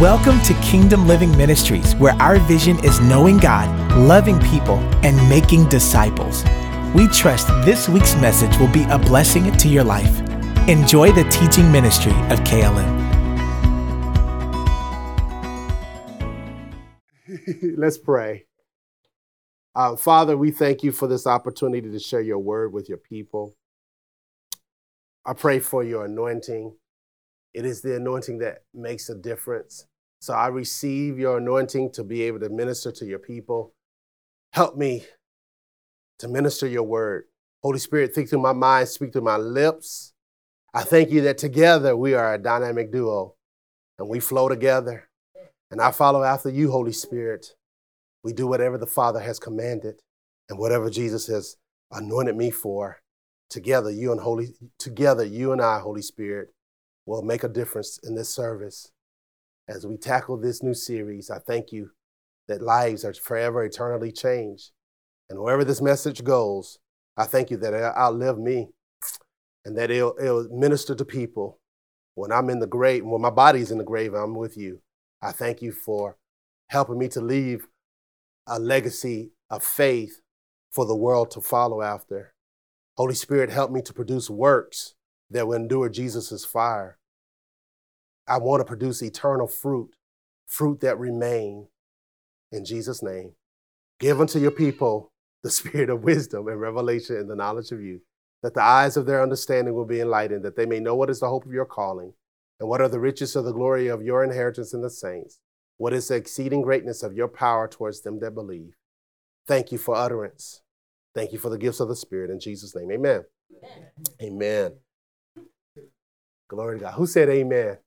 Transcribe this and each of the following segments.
Welcome to Kingdom Living Ministries, where our vision is knowing God, loving people, and making disciples. We trust this week's message will be a blessing to your life. Enjoy the teaching ministry of KLM. Let's pray. Uh, Father, we thank you for this opportunity to share your word with your people. I pray for your anointing. It is the anointing that makes a difference. So I receive your anointing to be able to minister to your people. Help me to minister your word. Holy Spirit, think through my mind, speak through my lips. I thank you that together we are a dynamic duo and we flow together. And I follow after you, Holy Spirit. We do whatever the Father has commanded and whatever Jesus has anointed me for. Together, you and Holy together, you and I, Holy Spirit, will make a difference in this service. As we tackle this new series, I thank you that lives are forever eternally changed. And wherever this message goes, I thank you that it'll outlive me and that it'll, it'll minister to people. When I'm in the grave, when my body's in the grave, I'm with you. I thank you for helping me to leave a legacy of faith for the world to follow after. Holy Spirit, help me to produce works that will endure Jesus' fire. I want to produce eternal fruit, fruit that remain. In Jesus' name, give unto your people the spirit of wisdom and revelation and the knowledge of you, that the eyes of their understanding will be enlightened, that they may know what is the hope of your calling, and what are the riches of the glory of your inheritance in the saints, what is the exceeding greatness of your power towards them that believe. Thank you for utterance. Thank you for the gifts of the Spirit. In Jesus' name, amen. Amen. amen. Glory to God. Who said amen?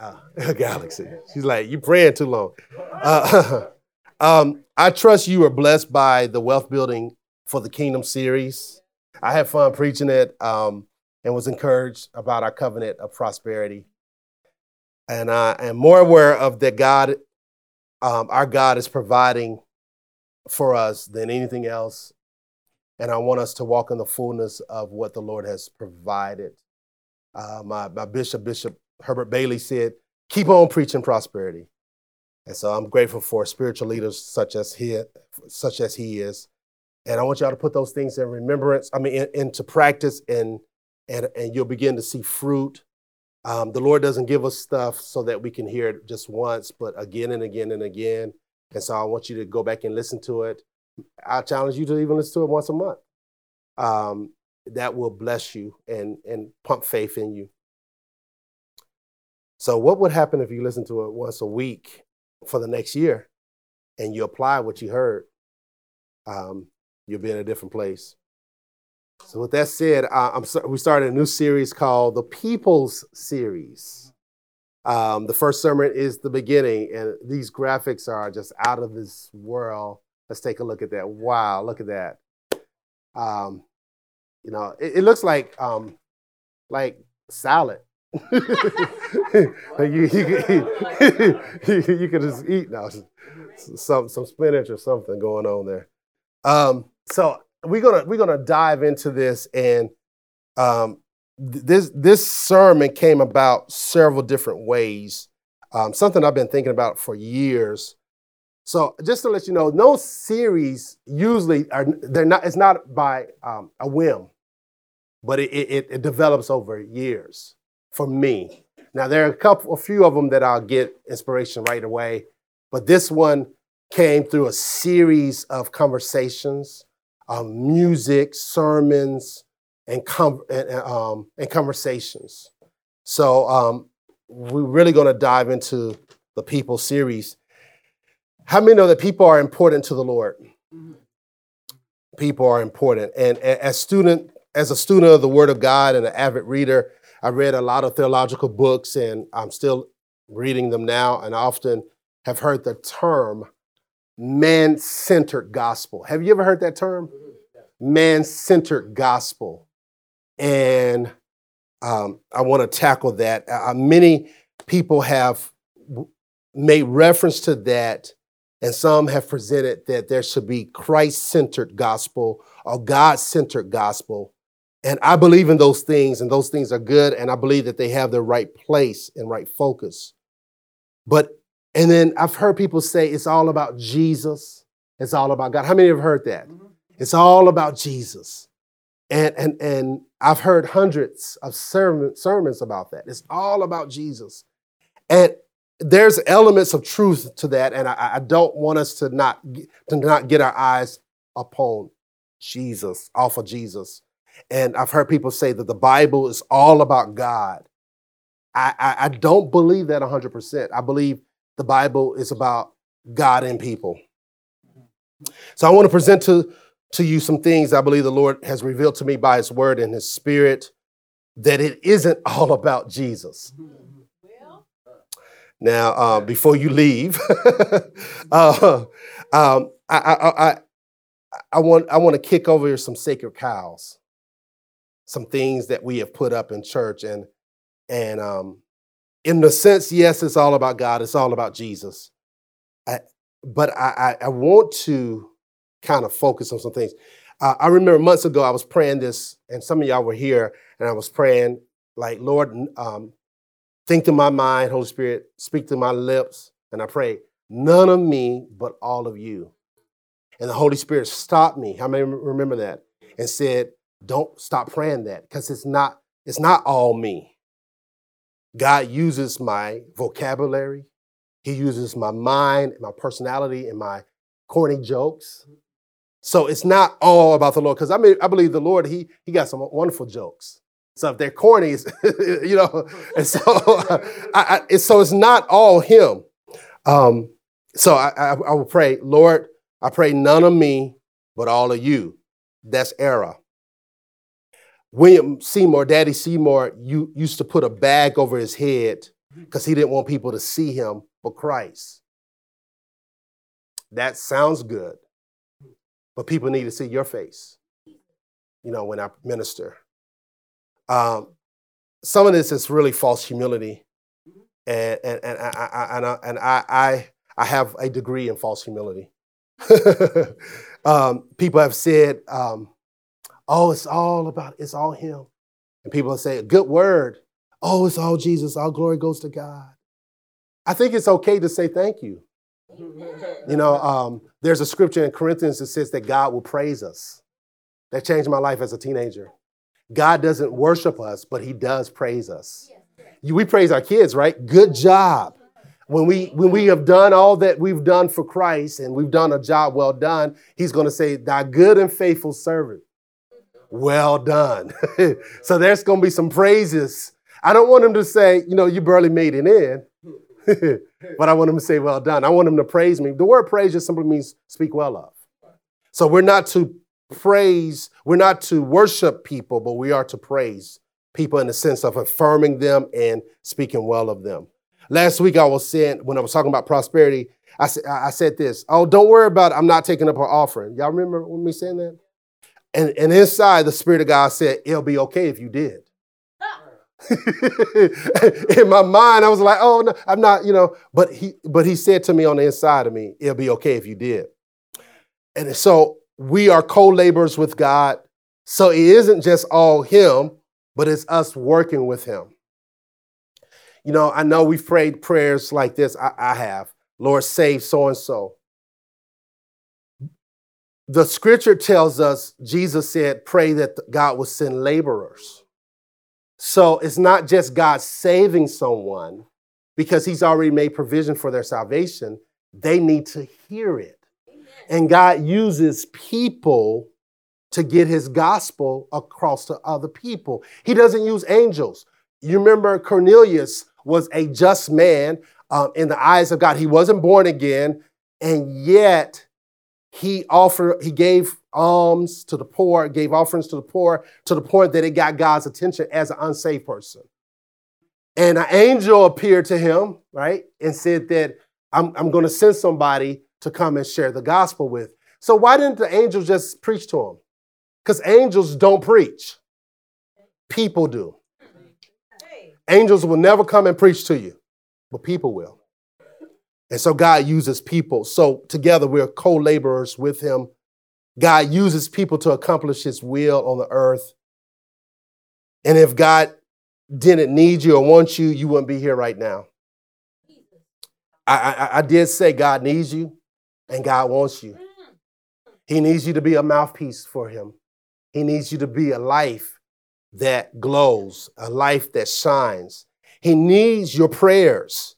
Uh, Galaxy. She's like, you praying too long. Uh, um, I trust you are blessed by the Wealth Building for the Kingdom series. I had fun preaching it um, and was encouraged about our covenant of prosperity. And I am more aware of that God, um, our God is providing for us than anything else. And I want us to walk in the fullness of what the Lord has provided. Uh, my, my bishop, Bishop Herbert Bailey said, keep on preaching prosperity. And so I'm grateful for spiritual leaders such as he, such as he is. And I want y'all to put those things in remembrance, I mean, in, into practice, and, and, and you'll begin to see fruit. Um, the Lord doesn't give us stuff so that we can hear it just once, but again and again and again. And so I want you to go back and listen to it. I challenge you to even listen to it once a month. Um, that will bless you and, and pump faith in you. So, what would happen if you listen to it once a week for the next year and you apply what you heard? Um, you'll be in a different place. So, with that said, I'm, we started a new series called the People's Series. Um, the first sermon is the beginning, and these graphics are just out of this world. Let's take a look at that. Wow, look at that. Um, you know, it, it looks like um, like salad. you, you, you, you, could just eat now. Some some spinach or something going on there. Um, so we're gonna we're gonna dive into this, and um, this this sermon came about several different ways. Um, something I've been thinking about for years. So just to let you know, no series usually are they're not. It's not by um, a whim, but it, it, it develops over years for me. Now there are a couple, a few of them that I'll get inspiration right away, but this one came through a series of conversations, um, music, sermons, and, com- and, um, and conversations. So um, we're really going to dive into the people series. How many know that people are important to the Lord? People are important, and as student, as a student of the Word of God and an avid reader, I read a lot of theological books and I'm still reading them now and I often have heard the term man centered gospel. Have you ever heard that term? Man centered gospel. And um, I want to tackle that. Uh, many people have made reference to that, and some have presented that there should be Christ centered gospel or God centered gospel. And I believe in those things, and those things are good, and I believe that they have the right place and right focus. But, and then I've heard people say it's all about Jesus, it's all about God. How many have heard that? Mm-hmm. It's all about Jesus. And, and, and I've heard hundreds of sermon, sermons about that. It's all about Jesus. And there's elements of truth to that, and I, I don't want us to not, to not get our eyes upon Jesus, off of Jesus. And I've heard people say that the Bible is all about God. I, I, I don't believe that 100%. I believe the Bible is about God and people. So I want to present to, to you some things I believe the Lord has revealed to me by His Word and His Spirit that it isn't all about Jesus. Now, uh, before you leave, uh, um, I, I, I, I, want, I want to kick over some sacred cows, some things that we have put up in church. And, and um, in the sense, yes, it's all about God, it's all about Jesus. I, but I, I, want to kind of focus on some things. Uh, I remember months ago, I was praying this, and some of y'all were here, and I was praying, like, Lord, um, think to my mind, Holy Spirit, speak to my lips, and I pray, none of me, but all of you. And the Holy Spirit stopped me. How many remember that? And said, don't stop praying that, because it's not, it's not all me. God uses my vocabulary, He uses my mind, my personality, and my corny jokes. So it's not all about the Lord, because I mean, I believe the Lord, He He got some wonderful jokes. So if they're corny, you know, and so I, I, so it's not all him. Um, so I, I, I will pray, Lord, I pray none of me, but all of you. That's era. William Seymour, Daddy Seymour, you used to put a bag over his head because he didn't want people to see him for Christ. That sounds good, but people need to see your face, you know, when I minister. Um, some of this is really false humility, and and and I, I, and I, and I, I, I have a degree in false humility. um, people have said, um, "Oh, it's all about it's all Him," and people said, "Good word." Oh, it's all Jesus. All glory goes to God. I think it's okay to say thank you. You know, um, there's a scripture in Corinthians that says that God will praise us. That changed my life as a teenager. God doesn't worship us, but He does praise us. We praise our kids, right? Good job. When we when we have done all that we've done for Christ and we've done a job well done, He's going to say, "Thy good and faithful servant, well done." so there's going to be some praises. I don't want them to say, "You know, you barely made it in." but I want them to say, well done. I want them to praise me. The word praise just simply means speak well of. So we're not to praise, we're not to worship people, but we are to praise people in the sense of affirming them and speaking well of them. Last week I was saying, when I was talking about prosperity, I, said, I said this, oh, don't worry about it. I'm not taking up her offering. Y'all remember me saying that? And, and inside the Spirit of God said, it'll be okay if you did. in my mind, I was like, oh, no, I'm not, you know, but he, but he said to me on the inside of me, it'll be okay if you did. And so we are co laborers with God. So it isn't just all Him, but it's us working with Him. You know, I know we've prayed prayers like this. I, I have. Lord, save so and so. The scripture tells us, Jesus said, pray that God will send laborers. So it's not just God saving someone because He's already made provision for their salvation, they need to hear it. And God uses people to get his gospel across to other people. He doesn't use angels. You remember Cornelius was a just man um, in the eyes of God. He wasn't born again, and yet he offered, he gave alms to the poor, gave offerings to the poor to the point that it got God's attention as an unsaved person. And an angel appeared to him, right, and said that I'm, I'm going to send somebody to come and share the gospel with. So why didn't the angels just preach to him? Because angels don't preach, people do. Angels will never come and preach to you, but people will. And so God uses people. So together we're co laborers with Him. God uses people to accomplish His will on the earth. And if God didn't need you or want you, you wouldn't be here right now. I, I, I did say God needs you and God wants you. He needs you to be a mouthpiece for Him. He needs you to be a life that glows, a life that shines. He needs your prayers.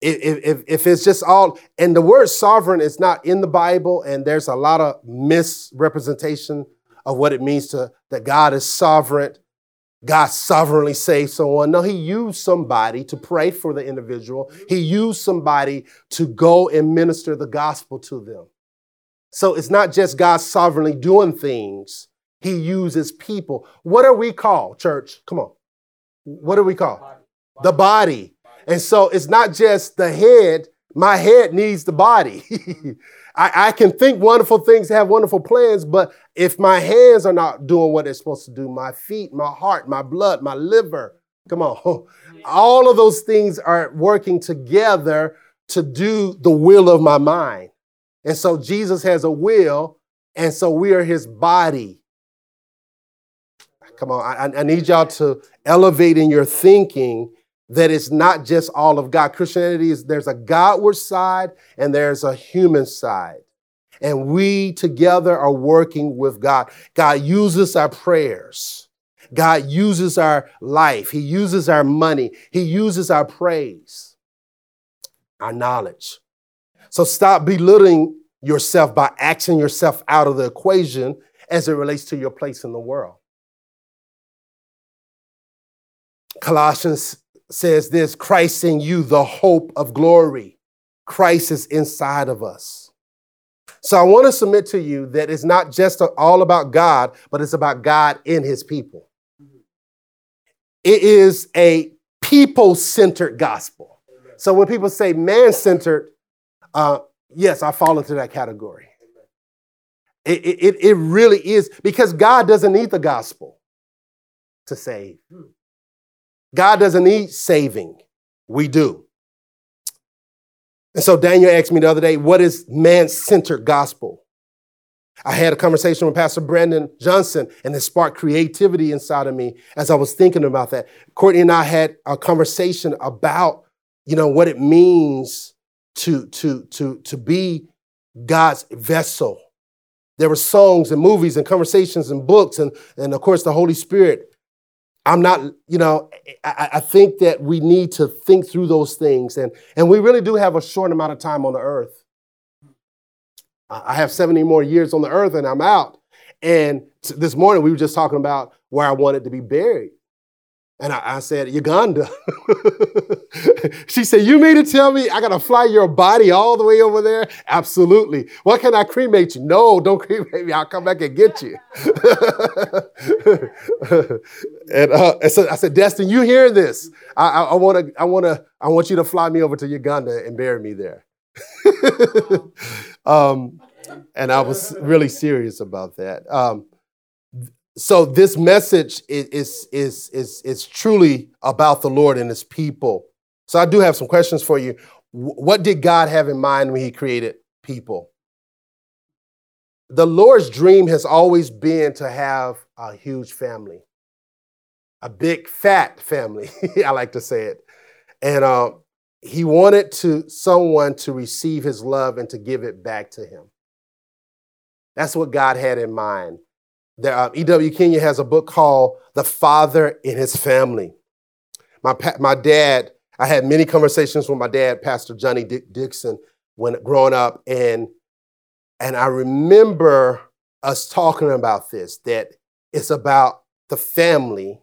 If, if, if it's just all, and the word sovereign is not in the Bible, and there's a lot of misrepresentation of what it means to that God is sovereign. God sovereignly saved someone. No, he used somebody to pray for the individual. He used somebody to go and minister the gospel to them. So it's not just God sovereignly doing things, he uses people. What are we called, church? Come on. What are we called? The body. And so it's not just the head. My head needs the body. I, I, can think wonderful things, have wonderful plans, but if my hands are not doing what they're supposed to do, my feet, my heart, my blood, my liver, come on, all of those things are working together to do the will of my mind. And so Jesus has a will, and so we are his body. Come on, I, I need y'all to elevate in your thinking that it's not just all of God. Christianity is there's a Godward side and there's a human side. And we together are working with God. God uses our prayers. God uses our life. He uses our money. He uses our praise, our knowledge. So stop belittling yourself by acting yourself out of the equation as it relates to your place in the world. Colossians says this Christ in you, the hope of glory. Christ is inside of us. So I want to submit to you that it's not just all about God, but it's about God in his people. It is a people centered gospel. So when people say man centered, uh, yes, I fall into that category. It, it, it really is because God doesn't need the gospel to save. God doesn't need saving. We do. And so Daniel asked me the other day, what is man centered gospel? I had a conversation with Pastor Brandon Johnson, and it sparked creativity inside of me as I was thinking about that. Courtney and I had a conversation about, you know, what it means to, to, to, to be God's vessel. There were songs and movies and conversations and books, and, and of course, the Holy Spirit I'm not, you know, I, I, think that we need to think through those things. And, and we really do have a short amount of time on the earth. I have 70 more years on the earth and I'm out. And this morning we were just talking about where I wanted to be buried. And I, I said, Uganda. she said, You mean to tell me I got to fly your body all the way over there? Absolutely. What can I cremate you? No, don't cremate me. I'll come back and get you. and, uh, and, so I said, Destin, you hear this? I, want to, I want to, I want you to fly me over to Uganda and bury me there. um, and I was really serious about that. Um, so this message is, is, is, is, truly about the Lord and his people. So I do have some questions for you. What did God have in mind when he created people? The Lord's dream has always been to have a huge family, a big fat family, I like to say it. And uh, he wanted to someone to receive his love and to give it back to him. That's what God had in mind. There, uh, E.W. Kenyon has a book called The Father in His Family. My, my dad, I had many conversations with my dad, Pastor Johnny Dick Dixon, when growing up, and, and I remember us talking about this, that it's about the family,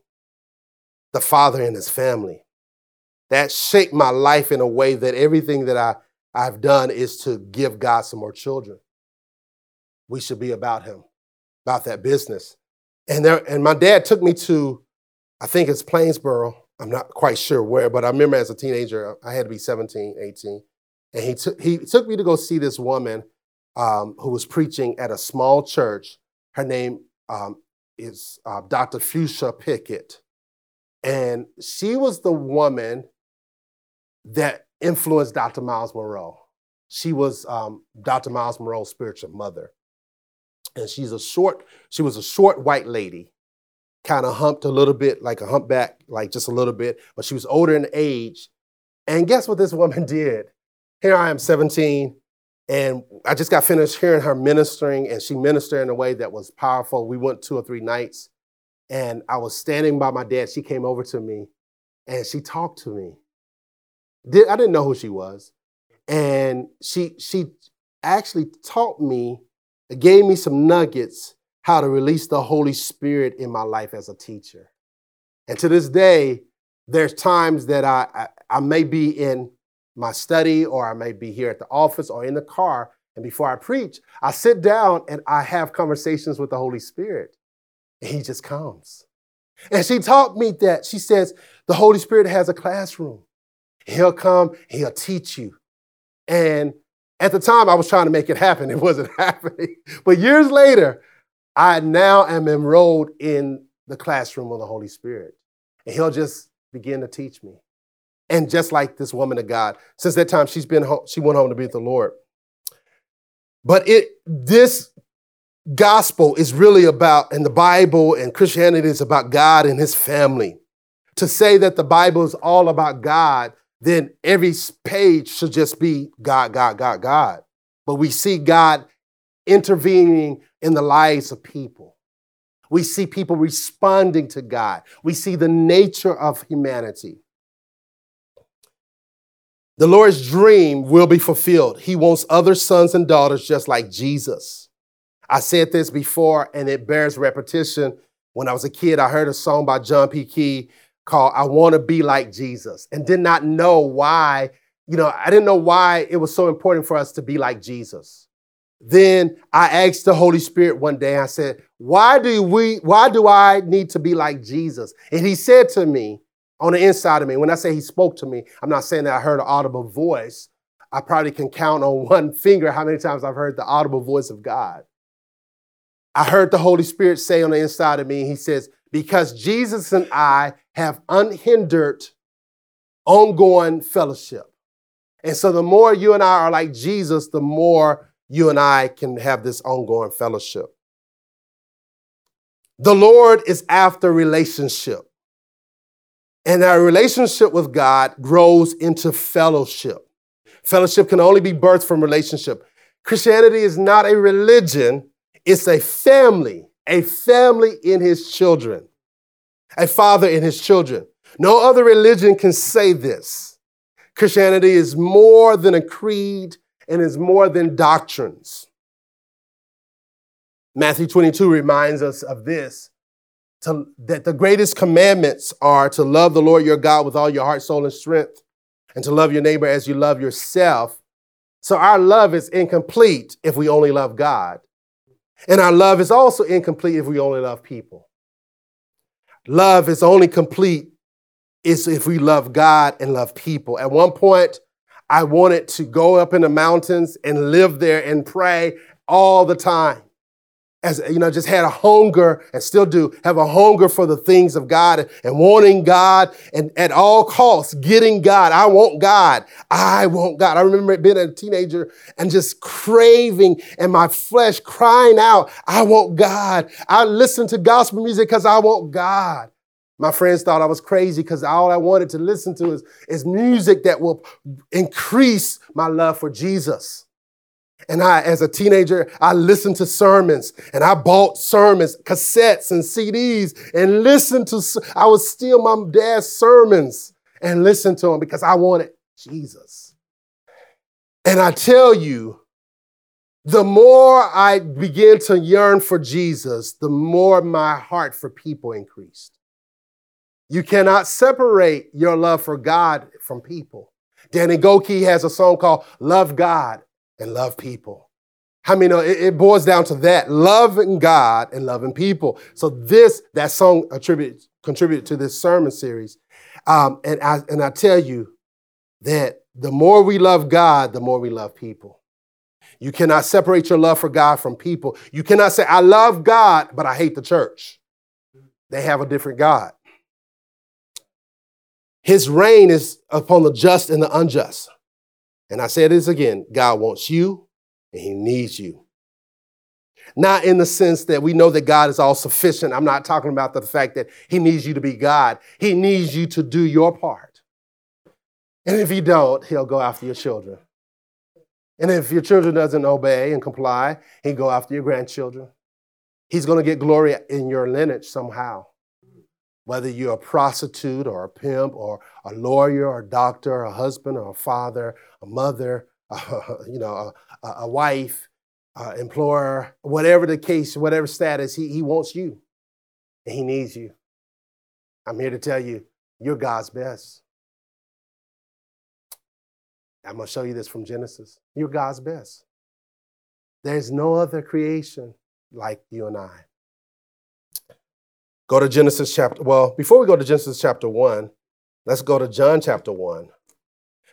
the father and his family. That shaped my life in a way that everything that I, I've done is to give God some more children. We should be about him about that business. And there, and my dad took me to, I think it's Plainsboro. I'm not quite sure where, but I remember as a teenager, I had to be 17, 18. And he took he took me to go see this woman um, who was preaching at a small church. Her name um, is uh, Dr. Fuchsia Pickett. And she was the woman that influenced Dr. Myles Munroe. She was um, Dr. Myles Munroe's spiritual mother and she's a short, she was a short white lady, kind of humped a little bit, like a humpback, like just a little bit, but she was older in age. And guess what this woman did? here I am, 17, and I just got finished hearing her ministering, and she ministered in a way that was powerful. We went two or three nights, and I was standing by my dad. She came over to me, and she talked to me. I didn't know who she was, and she she actually taught me, gave me some nuggets how to release the Holy Spirit in my life as a teacher. And to this day, there's times that I, I, I may be in my study or I may be here at the office or in the car. And before I preach, I sit down and I have conversations with the Holy Spirit. And He just comes. And she taught me that. She says, the Holy Spirit has a classroom. He'll come, He'll teach you. And at the time, I was trying to make it happen. It wasn't happening. But years later, I now am enrolled in the classroom of the Holy Spirit. And He'll just begin to teach me. And just like this woman of God, since that time she's been home, she went home to be with the Lord. But it this gospel is really about, and the Bible and Christianity is about God and his family. To say that the Bible is all about God, then every page should just be God, God, God, God. But we see God intervening in the lives of people. We see people responding to God. We see the nature of humanity. The Lord's dream will be fulfilled. He wants other sons and daughters just like Jesus. I said this before, and it bears repetition. When I was a kid, I heard a song by John P. Kee called I Want to Be Like Jesus, and did not know why, you know, I didn't know why it was so important for us to be like Jesus. Then I asked the Holy Spirit one day, I said, Why do we, why do I need to be like Jesus? And he said to me, on the inside of me. When I say he spoke to me, I'm not saying that I heard an audible voice. I probably can count on one finger how many times I've heard the audible voice of God. I heard the Holy Spirit say on the inside of me, He says, because Jesus and I have unhindered ongoing fellowship. And so the more you and I are like Jesus, the more you and I can have this ongoing fellowship. The Lord is after relationship. And our relationship with God grows into fellowship. Fellowship can only be birthed from relationship. Christianity is not a religion, it's a family, a family in his children, a father in his children. No other religion can say this. Christianity is more than a creed and is more than doctrines. Matthew 22 reminds us of this to, that the greatest commandments are to love the Lord your God with all your heart, soul, and strength, and to love your neighbor as you love yourself. So our love is incomplete if we only love God. And our love is also incomplete if we only love people. Love is only complete is if we love God and love people. At one point, I wanted to go up in the mountains and live there and pray all the time as you know, just had a hunger and still do have a hunger for the things of God and wanting God and at all costs getting God. I want God. I want God. I remember being a teenager and just craving and my flesh crying out, I want God. I listen to gospel music because I want God. My friends thought I was crazy because all I wanted to listen to is, is music that will increase my love for Jesus. And I, as a teenager, I listened to sermons and I bought sermons, cassettes and CDs and listened to, I would steal my dad's sermons and listen to them because I wanted Jesus. And I tell you, the more I began to yearn for Jesus, the more my heart for people increased. You cannot separate your love for God from people. Danny Gokey has a song called Love God and love people. I mean, it, it boils down to that loving God and loving people. So, this, that song attributed, contributed to this sermon series. Um, and, I, and I tell you that the more we love God, the more we love people. You cannot separate your love for God from people. You cannot say, I love God, but I hate the church. They have a different God. His reign is upon the just and the unjust. And I say this again God wants you and He needs you. Not in the sense that we know that God is all sufficient. I'm not talking about the fact that He needs you to be God. He needs you to do your part. And if you don't, He'll go after your children. And if your children doesn't obey and comply, he go after your grandchildren. He's going to get glory in your lineage somehow. Whether you're a prostitute or a pimp or a lawyer or a doctor or a husband or a father, a mother, uh, you know, a, a wife, employer, whatever the case, whatever status, he, he wants you and he needs you. I'm here to tell you, you're God's best. I'm going to show you this from Genesis. You're God's best. There's no other creation like you and I. Go to Genesis chapter, well, before we go to Genesis chapter 1, let's go to John chapter 1.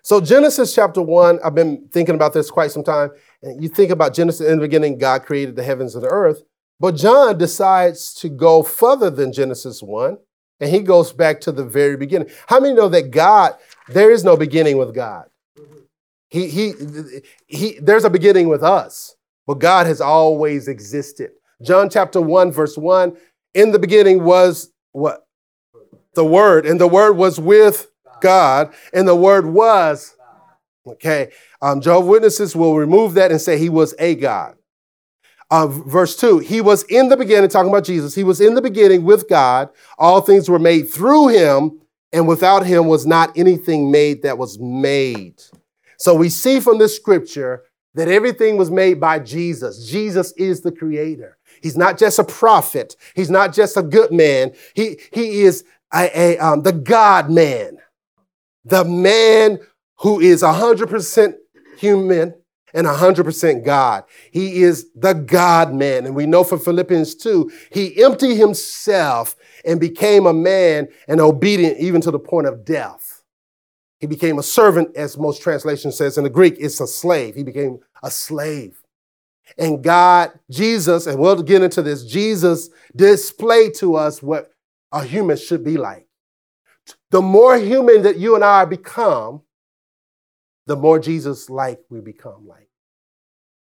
So, Genesis chapter 1, I've been thinking about this quite some time. And you think about Genesis in the beginning, God created the heavens and the earth. But John decides to go further than Genesis 1, and he goes back to the very beginning. How many know that God, there is no beginning with God? He, he, he, there's a beginning with us, but God has always existed. John chapter 1, verse 1 In the beginning was what? The Word, and the Word was with God, and the Word was. Okay, um, Jehovah's Witnesses will remove that and say he was a God uh, verse 2 he was in the beginning talking about jesus he was in the beginning with god all things were made through him and without him was not anything made that was made so we see from this scripture that everything was made by jesus jesus is the creator he's not just a prophet he's not just a good man he, he is a, a um, the god man the man who is 100% human and 100% God. He is the God man. And we know from Philippians 2, he emptied himself and became a man and obedient even to the point of death. He became a servant, as most translations says in the Greek, it's a slave. He became a slave. And God, Jesus, and we'll get into this, Jesus displayed to us what a human should be like. The more human that you and I become, the more Jesus like we become like.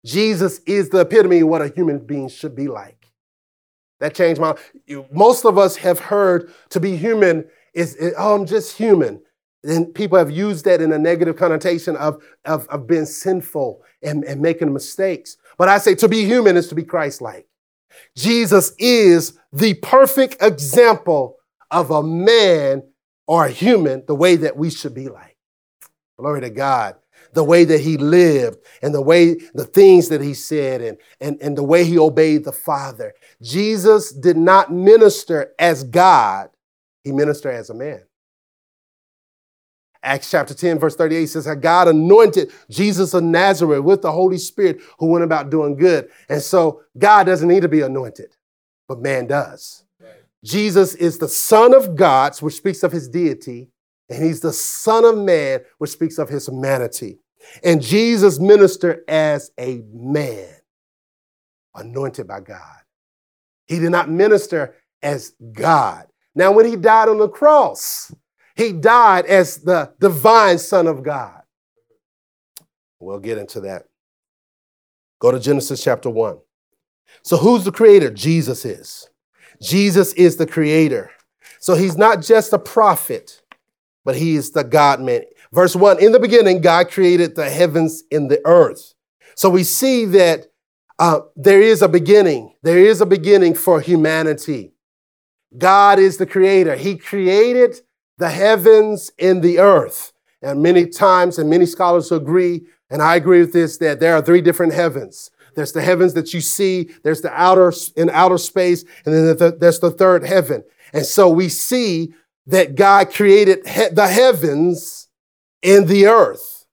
Jesus is the epitome of what a human being should be like. That changed my most of us have heard to be human is oh, I'm just human. And people have used that in a negative connotation of, of, of being sinful and, and making mistakes. But I say to be human is to be Christ-like. Jesus is the perfect example of a man or a human the way that we should be like. Glory to God. The way that he lived and the way, the things that he said and, and, and the way he obeyed the Father. Jesus did not minister as God, he ministered as a man. Acts chapter 10, verse 38 says, how God anointed Jesus of Nazareth with the Holy Spirit who went about doing good. And so God doesn't need to be anointed, but man does. Jesus is the Son of God, which speaks of his deity, and he's the Son of Man, which speaks of his humanity. And Jesus ministered as a man, anointed by God. He did not minister as God. Now, when he died on the cross, he died as the divine Son of God. We'll get into that. Go to Genesis chapter 1. So, who's the creator? Jesus is. Jesus is the creator. So, he's not just a prophet, but he is the God man. Verse 1 In the beginning, God created the heavens and the earth. So we see that uh, there is a beginning. There is a beginning for humanity. God is the creator. He created the heavens and the earth. And many times, and many scholars agree, and I agree with this, that there are three different heavens. There's the heavens that you see, there's the outer in outer space, and then there's the third heaven. And so we see that God created he- the heavens and the earth.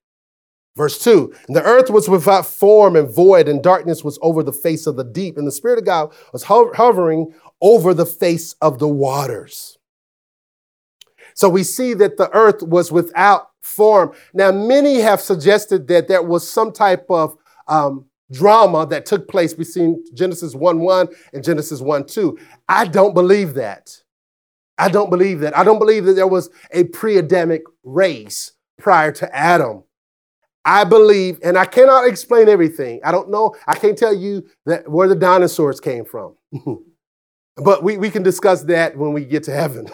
Verse 2 And the earth was without form and void, and darkness was over the face of the deep, and the Spirit of God was ho- hovering over the face of the waters. So we see that the earth was without form. Now, many have suggested that there was some type of um, drama that took place between Genesis 1 1 and Genesis 1 2. I don't believe that. I don't believe that. I don't believe that there was a pre Adamic race prior to Adam. I believe, and I cannot explain everything. I don't know. I can't tell you that where the dinosaurs came from. but we, we can discuss that when we get to heaven.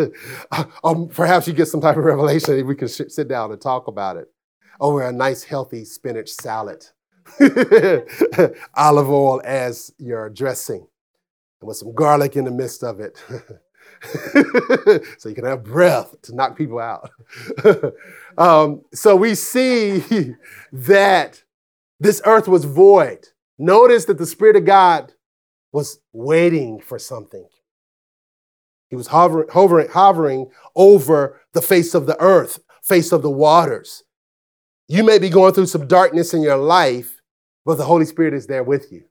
um, perhaps you get some type of revelation and we can sh- sit down and talk about it. over a nice, healthy spinach salad. Olive oil as your dressing, and with some garlic in the midst of it. so you can have breath to knock people out. um, so we see that this earth was void. Notice that the Spirit of God was waiting for something. He was hovering, hovering, hovering over the face of the earth, face of the waters. You may be going through some darkness in your life, but the Holy Spirit is there with you.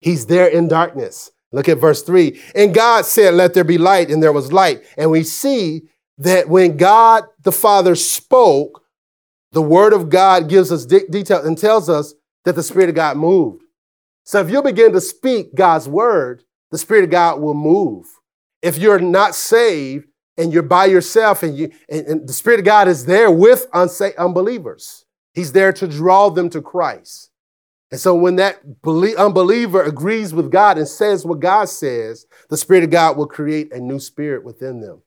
He's there in darkness. Look at verse 3. And God said, Let there be light, and there was light. And we see that when God the Father spoke, the Word of God gives us de- detail and tells us that the Spirit of God moved. So if you begin to speak God's Word, the Spirit of God will move. If you're not saved and you're by yourself and, you, and, and the Spirit of God is there with unsa- unbelievers, He's there to draw them to Christ. And so when that unbeliever agrees with God and says what God says, the Spirit of God will create a new spirit within them.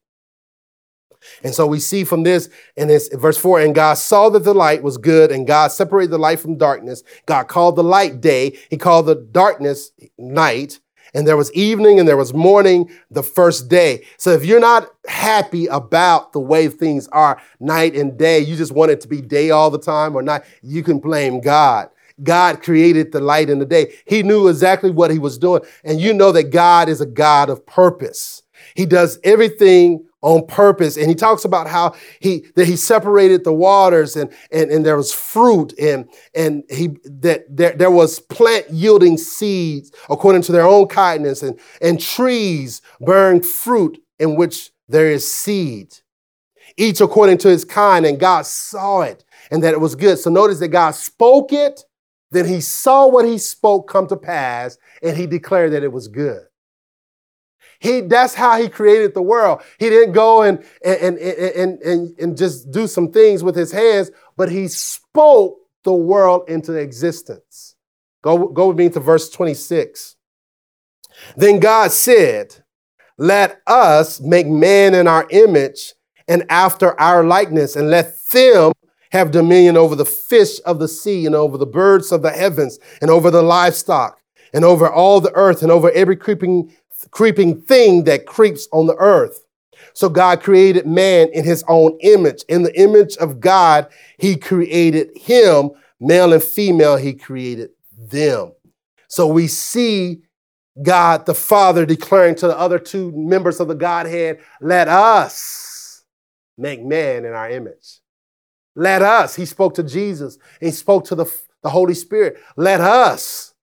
And so we see from this in this verse 4 and God saw that the light was good and God separated the light from darkness. God called the light day, he called the darkness night. And there was evening and there was morning the first day. So if you're not happy about the way things are night and day, you just want it to be day all the time or night, you can blame God. God created the light in the day. He knew exactly what he was doing. And you know that God is a God of purpose. He does everything on purpose. And he talks about how he that he separated the waters and, and, and there was fruit and and he that there, there was plant yielding seeds according to their own kindness and, and trees bearing fruit in which there is seed. Each according to his kind, and God saw it and that it was good. So notice that God spoke it then he saw what he spoke come to pass, and he declared that it was good. He, that's how he created the world. He didn't go and, and, and, and, and, and just do some things with his hands, but he spoke the world into existence. Go, go with me to verse 26. Then God said, Let us make man in our image and after our likeness, and let them have dominion over the fish of the sea and over the birds of the heavens and over the livestock and over all the earth and over every creeping, creeping thing that creeps on the earth. So God created man in his own image. In the image of God, he created him, male and female, he created them. So we see God the Father declaring to the other two members of the Godhead, let us make man in our image. Let us. He spoke to Jesus. He spoke to the, the Holy Spirit. Let us.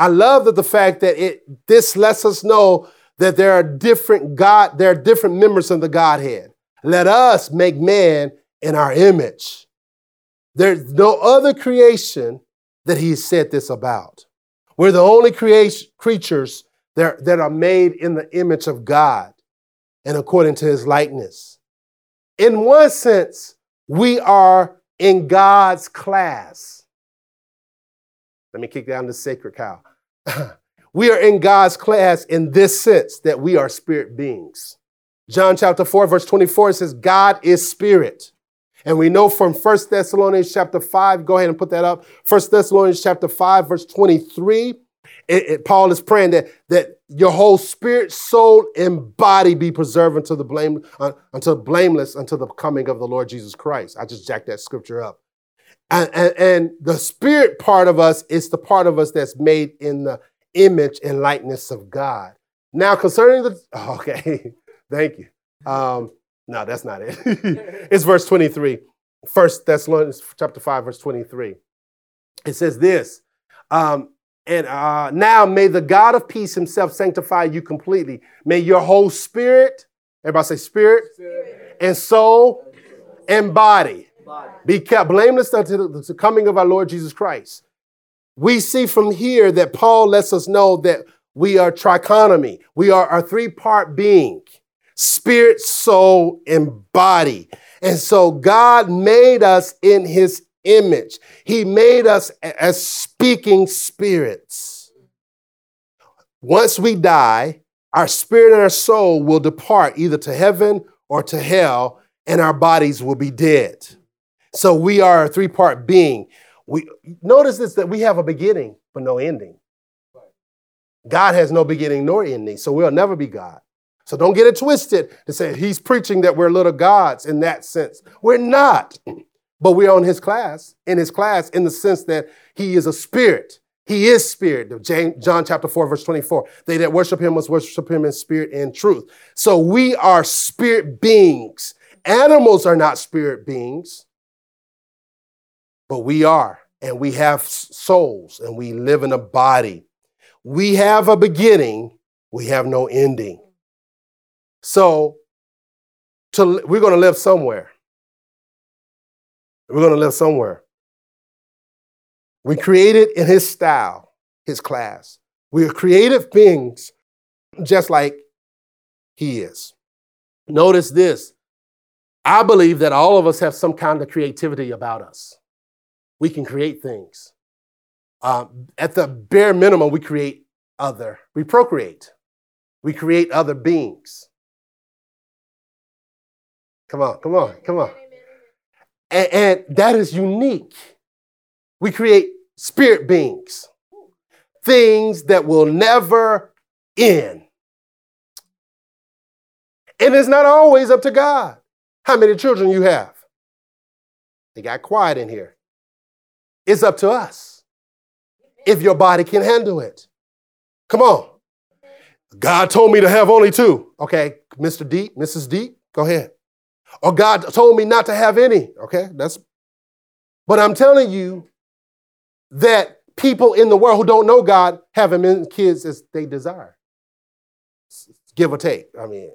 I love that the fact that it this lets us know that there are different God, there are different members of the Godhead. Let us make man in our image. There's no other creation that he said this about. We're the only creation, creatures that, that are made in the image of God and according to his likeness. In one sense, we are in God's class. Let me kick down the sacred cow. we are in God's class in this sense that we are spirit beings. John chapter 4, verse 24 says, God is spirit. And we know from 1 Thessalonians chapter 5, go ahead and put that up. 1 Thessalonians chapter 5, verse 23 it, it, Paul is praying that, that your whole spirit, soul, and body be preserved until the blame, uh, until blameless until the coming of the Lord Jesus Christ. I just jacked that scripture up. And, and, and the spirit part of us is the part of us that's made in the image and likeness of God. Now, concerning the, oh, okay, thank you. Um, no, that's not it. it's verse 23. First Thessalonians chapter 5, verse 23. It says this um, and uh, now may the God of peace himself sanctify you completely. May your whole spirit, everybody say spirit, spirit. and soul and body, body. Be kept blameless until the coming of our Lord Jesus Christ. We see from here that Paul lets us know that we are trichotomy. We are a three part being spirit, soul, and body. And so God made us in his image. He made us as speaking spirits. Once we die, our spirit and our soul will depart either to heaven or to hell, and our bodies will be dead. So we are a three part being. We notice this that we have a beginning but no ending. God has no beginning nor ending, so we'll never be God. So don't get it twisted to say he's preaching that we're little gods in that sense. We're not. But we're on his class, in his class, in the sense that he is a spirit. He is spirit. John chapter 4, verse 24. They that worship him must worship him in spirit and truth. So we are spirit beings. Animals are not spirit beings, but we are. And we have souls and we live in a body. We have a beginning, we have no ending. So to, we're going to live somewhere. We're going to live somewhere. We created in his style, his class. We are creative beings just like he is. Notice this. I believe that all of us have some kind of creativity about us. We can create things. Um, at the bare minimum, we create other, we procreate, we create other beings. Come on, come on, come on. And, and that is unique. We create spirit beings, things that will never end. And it's not always up to God how many children you have. They got quiet in here. It's up to us if your body can handle it. Come on. God told me to have only two. Okay, Mr. Deep, Mrs. Deep, go ahead. Or God told me not to have any. Okay, that's. But I'm telling you that people in the world who don't know God have as many kids as they desire. Give or take. I mean.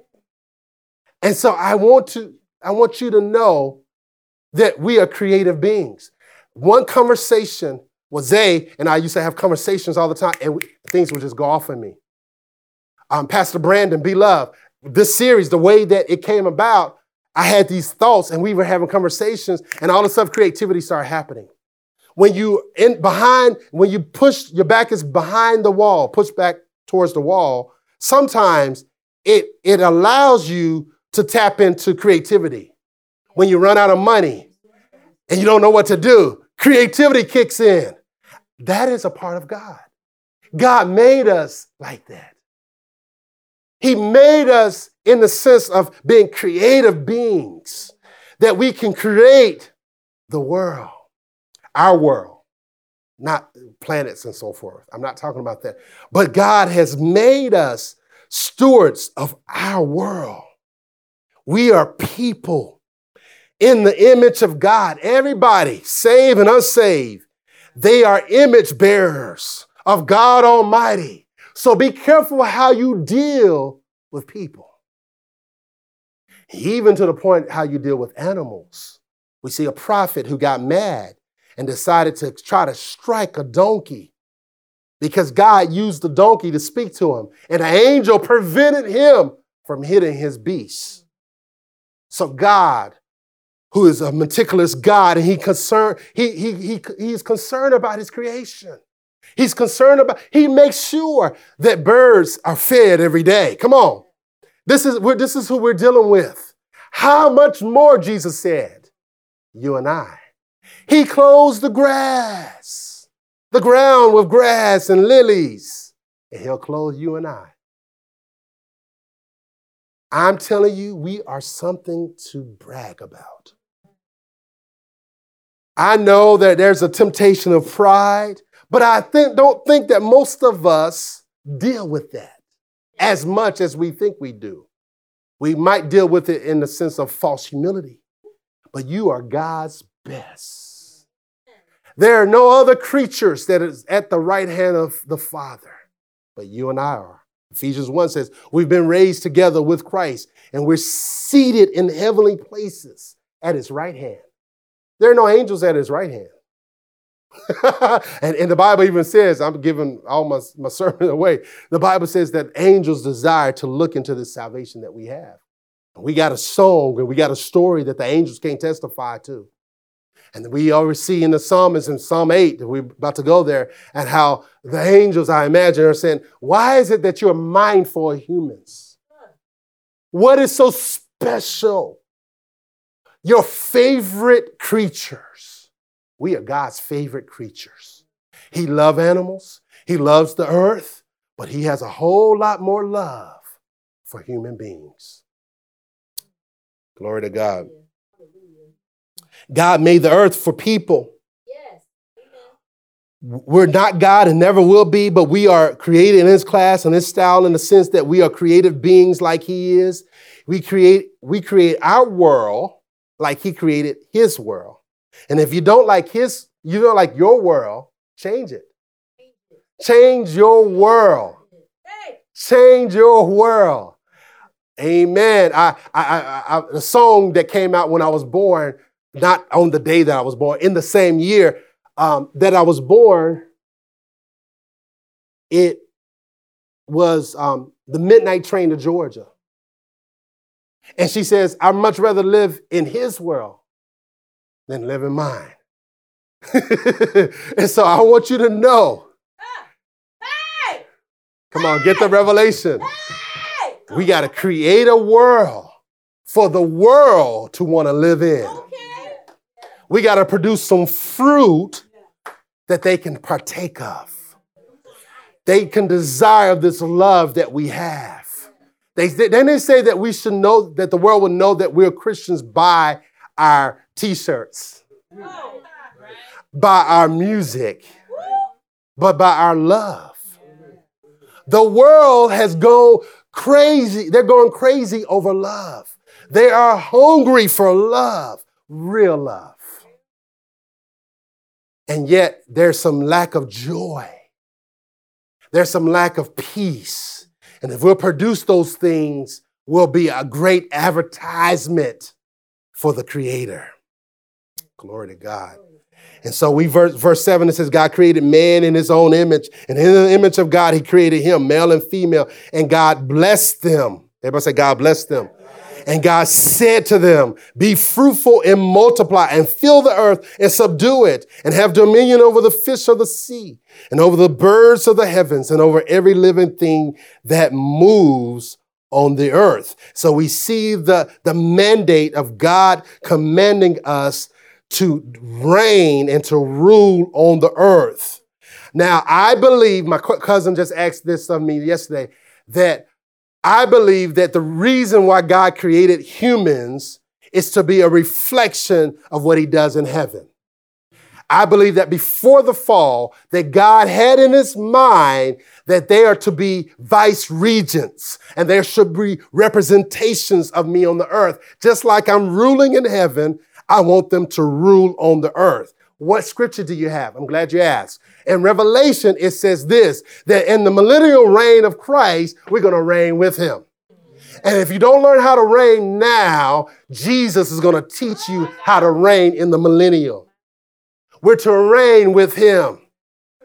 And so I want to, I want you to know that we are creative beings. One conversation was Zay and I used to have conversations all the time, and we, things would just go off in me. Um, Pastor Brandon, be loved. This series, the way that it came about, I had these thoughts and we were having conversations and all a sudden creativity started happening. When you in behind, when you push, your back is behind the wall, push back towards the wall, sometimes it, it allows you to tap into creativity. When you run out of money and you don't know what to do, creativity kicks in. That is a part of God. God made us like that. He made us in the sense of being creative beings, that we can create the world, our world, not planets and so forth. I'm not talking about that. But God has made us stewards of our world. We are people in the image of God. Everybody, saved and unsaved, they are image bearers of God Almighty. So be careful how you deal with people. Even to the point how you deal with animals. We see a prophet who got mad and decided to try to strike a donkey because God used the donkey to speak to him, and an angel prevented him from hitting his beast. So God, who is a meticulous God, and he concerned, he, he, he, he's concerned about his creation. He's concerned about, he makes sure that birds are fed every day. Come on. This is, this is who we're dealing with. How much more, Jesus said, you and I. He clothes the grass, the ground with grass and lilies, and he'll clothe you and I. I'm telling you, we are something to brag about. I know that there's a temptation of pride. But I think, don't think that most of us deal with that as much as we think we do. We might deal with it in the sense of false humility, but you are God's best. There are no other creatures that is at the right hand of the Father, but you and I are. Ephesians 1 says, We've been raised together with Christ, and we're seated in heavenly places at his right hand. There are no angels at his right hand. and, and the Bible even says, I'm giving all my, my sermon away. The Bible says that angels desire to look into the salvation that we have. We got a song and we got a story that the angels can't testify to. And we always see in the Psalms in Psalm 8, we're about to go there, and how the angels, I imagine, are saying, Why is it that you're mindful of humans? What is so special your favorite creatures. We are God's favorite creatures. He loves animals, He loves the earth, but He has a whole lot more love for human beings. Glory to God. God made the earth for people. We're not God and never will be, but we are created in His class and His style in the sense that we are creative beings like He is. We create, we create our world like He created His world. And if you don't like His, you don't like your world, change it. Change your world. Change your world. Amen. I, I, I, I, the song that came out when I was born, not on the day that I was born, in the same year um, that I was born, it was um, the midnight train to Georgia. And she says, I'd much rather live in his world than live in mine. and so I want you to know. Hey! Come on, get the revelation. We got to create a world for the world to want to live in. Okay. We got to produce some fruit that they can partake of. They can desire this love that we have. They, they say that we should know, that the world will know that we're Christians by our t shirts, by our music, but by our love. The world has gone crazy. They're going crazy over love. They are hungry for love, real love. And yet there's some lack of joy. There's some lack of peace. And if we'll produce those things, we'll be a great advertisement for the Creator. Glory to God. And so we verse, verse 7 it says, God created man in his own image, and in the image of God, he created him, male and female, and God blessed them. Everybody say, God blessed them. And God said to them, Be fruitful and multiply and fill the earth and subdue it and have dominion over the fish of the sea and over the birds of the heavens and over every living thing that moves on the earth. So we see the, the mandate of God commanding us to reign and to rule on the earth. Now, I believe, my cousin just asked this of me yesterday, that I believe that the reason why God created humans is to be a reflection of what he does in heaven. I believe that before the fall, that God had in his mind that they are to be vice regents and there should be representations of me on the earth. Just like I'm ruling in heaven, I want them to rule on the earth. What scripture do you have? I'm glad you asked. In Revelation, it says this that in the millennial reign of Christ, we're going to reign with him. And if you don't learn how to reign now, Jesus is going to teach you how to reign in the millennial. We're to reign with him.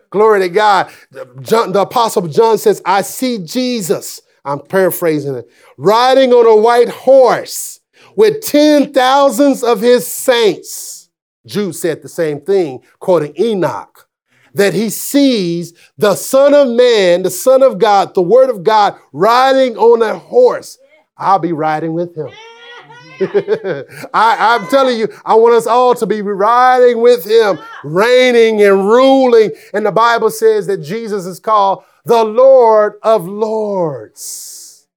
Glory to God. John, the Apostle John says, I see Jesus, I'm paraphrasing it, riding on a white horse with ten thousands of his saints. Jude said the same thing, quoting Enoch, that he sees the Son of Man, the Son of God, the Word of God, riding on a horse. I'll be riding with him. I, am telling you, I want us all to be riding with him, reigning and ruling. And the Bible says that Jesus is called the Lord of Lords,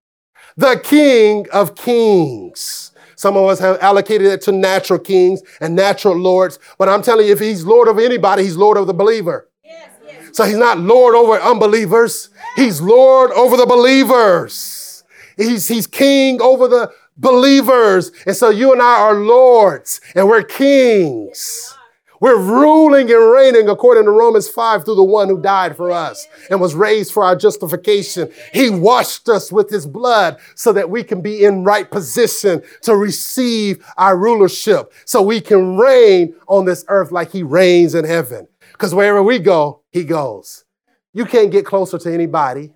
the King of Kings. Some of us have allocated it to natural kings and natural lords. But I'm telling you, if he's Lord of anybody, he's Lord of the believer. Yes, yes. So he's not Lord over unbelievers. He's Lord over the believers. He's, he's king over the believers. And so you and I are lords and we're kings. We're ruling and reigning according to Romans 5 through the one who died for us and was raised for our justification. He washed us with his blood so that we can be in right position to receive our rulership, so we can reign on this earth like he reigns in heaven. Because wherever we go, he goes. You can't get closer to anybody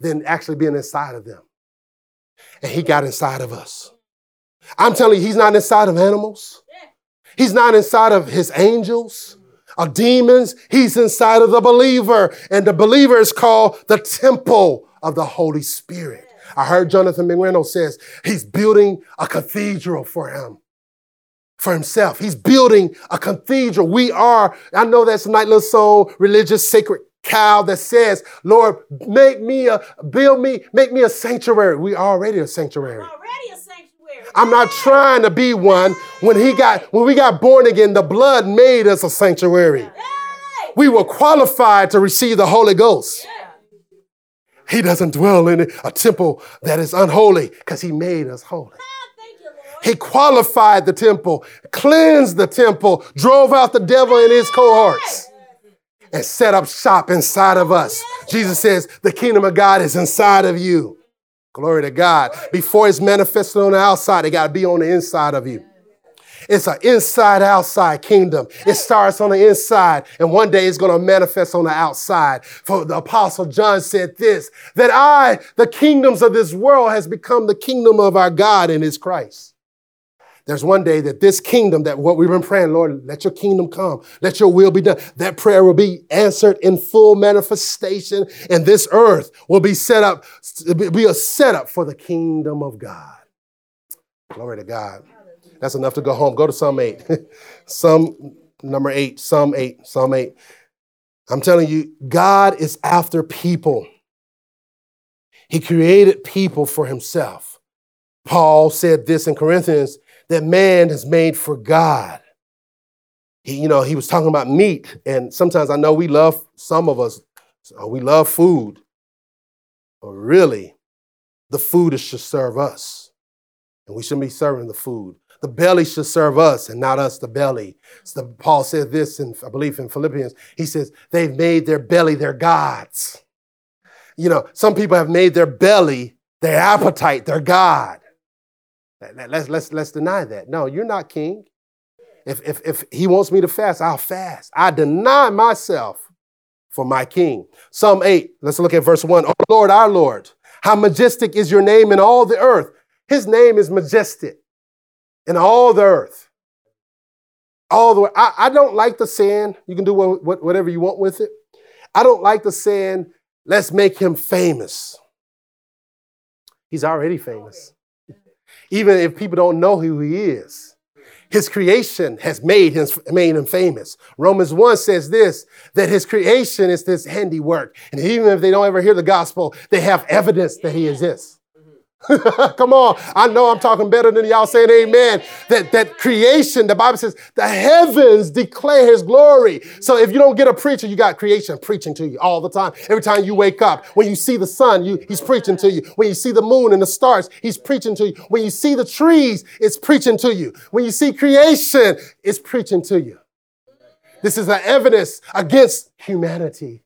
than actually being inside of them. And he got inside of us. I'm telling you, he's not inside of animals. He's not inside of his angels or demons. He's inside of the believer. And the believer is called the temple of the Holy Spirit. I heard Jonathan McReynolds says he's building a cathedral for him. for himself. He's building a cathedral. We are, I know that's a nice little song, religious, sacred cow that says, Lord, make me a, build me, make me a sanctuary. We already a sanctuary. Already. I'm not trying to be one. When he got, when we got born again, the blood made us a sanctuary. We were qualified to receive the Holy Ghost. He doesn't dwell in a temple that is unholy because he made us holy. Ah, Thank you, Lord. He qualified the temple, cleansed the temple, drove out the devil and his cohorts, and set up shop inside of us. Jesus says, The kingdom of God is inside of you. Glory to God. Before it's manifested on the outside, it got to be on the inside of you. It's an inside outside kingdom. It starts on the inside, and one day it's going to manifest on the outside. For the apostle John said this that I, the kingdoms of this world, has become the kingdom of our God and his Christ. There's one day that this kingdom, that what we've been praying, Lord, let your kingdom come, let your will be done. That prayer will be answered in full manifestation, and this earth will be set up, be a setup for the kingdom of God. Glory to God. That's enough to go home. Go to Psalm 8. Psalm number 8, Psalm 8, Psalm 8. I'm telling you, God is after people. He created people for himself. Paul said this in Corinthians that man has made for God. He, you know, he was talking about meat, and sometimes I know we love, some of us, uh, we love food, but really, the food should serve us, and we shouldn't be serving the food. The belly should serve us and not us the belly. So Paul said this in, I believe, in Philippians. He says, they've made their belly their gods. You know, some people have made their belly their appetite, their God. Let's, let's, let's deny that. No, you're not king. If, if, if he wants me to fast, I'll fast. I deny myself for my king. Psalm 8, let's look at verse 1. Oh Lord, our Lord, how majestic is your name in all the earth. His name is majestic in all the earth. All the way. I, I don't like the saying, you can do what, what, whatever you want with it. I don't like the saying, let's make him famous. He's already famous. Even if people don't know who he is. His creation has made him, made him famous. Romans 1 says this, that his creation is this handiwork. And even if they don't ever hear the gospel, they have evidence that he exists. Come on. I know I'm talking better than y'all saying amen. That, that creation, the Bible says, the heavens declare his glory. So if you don't get a preacher, you got creation preaching to you all the time. Every time you wake up, when you see the sun, you, he's preaching to you. When you see the moon and the stars, he's preaching to you. When you see the trees, it's preaching to you. When you see creation, it's preaching to you. This is an evidence against humanity.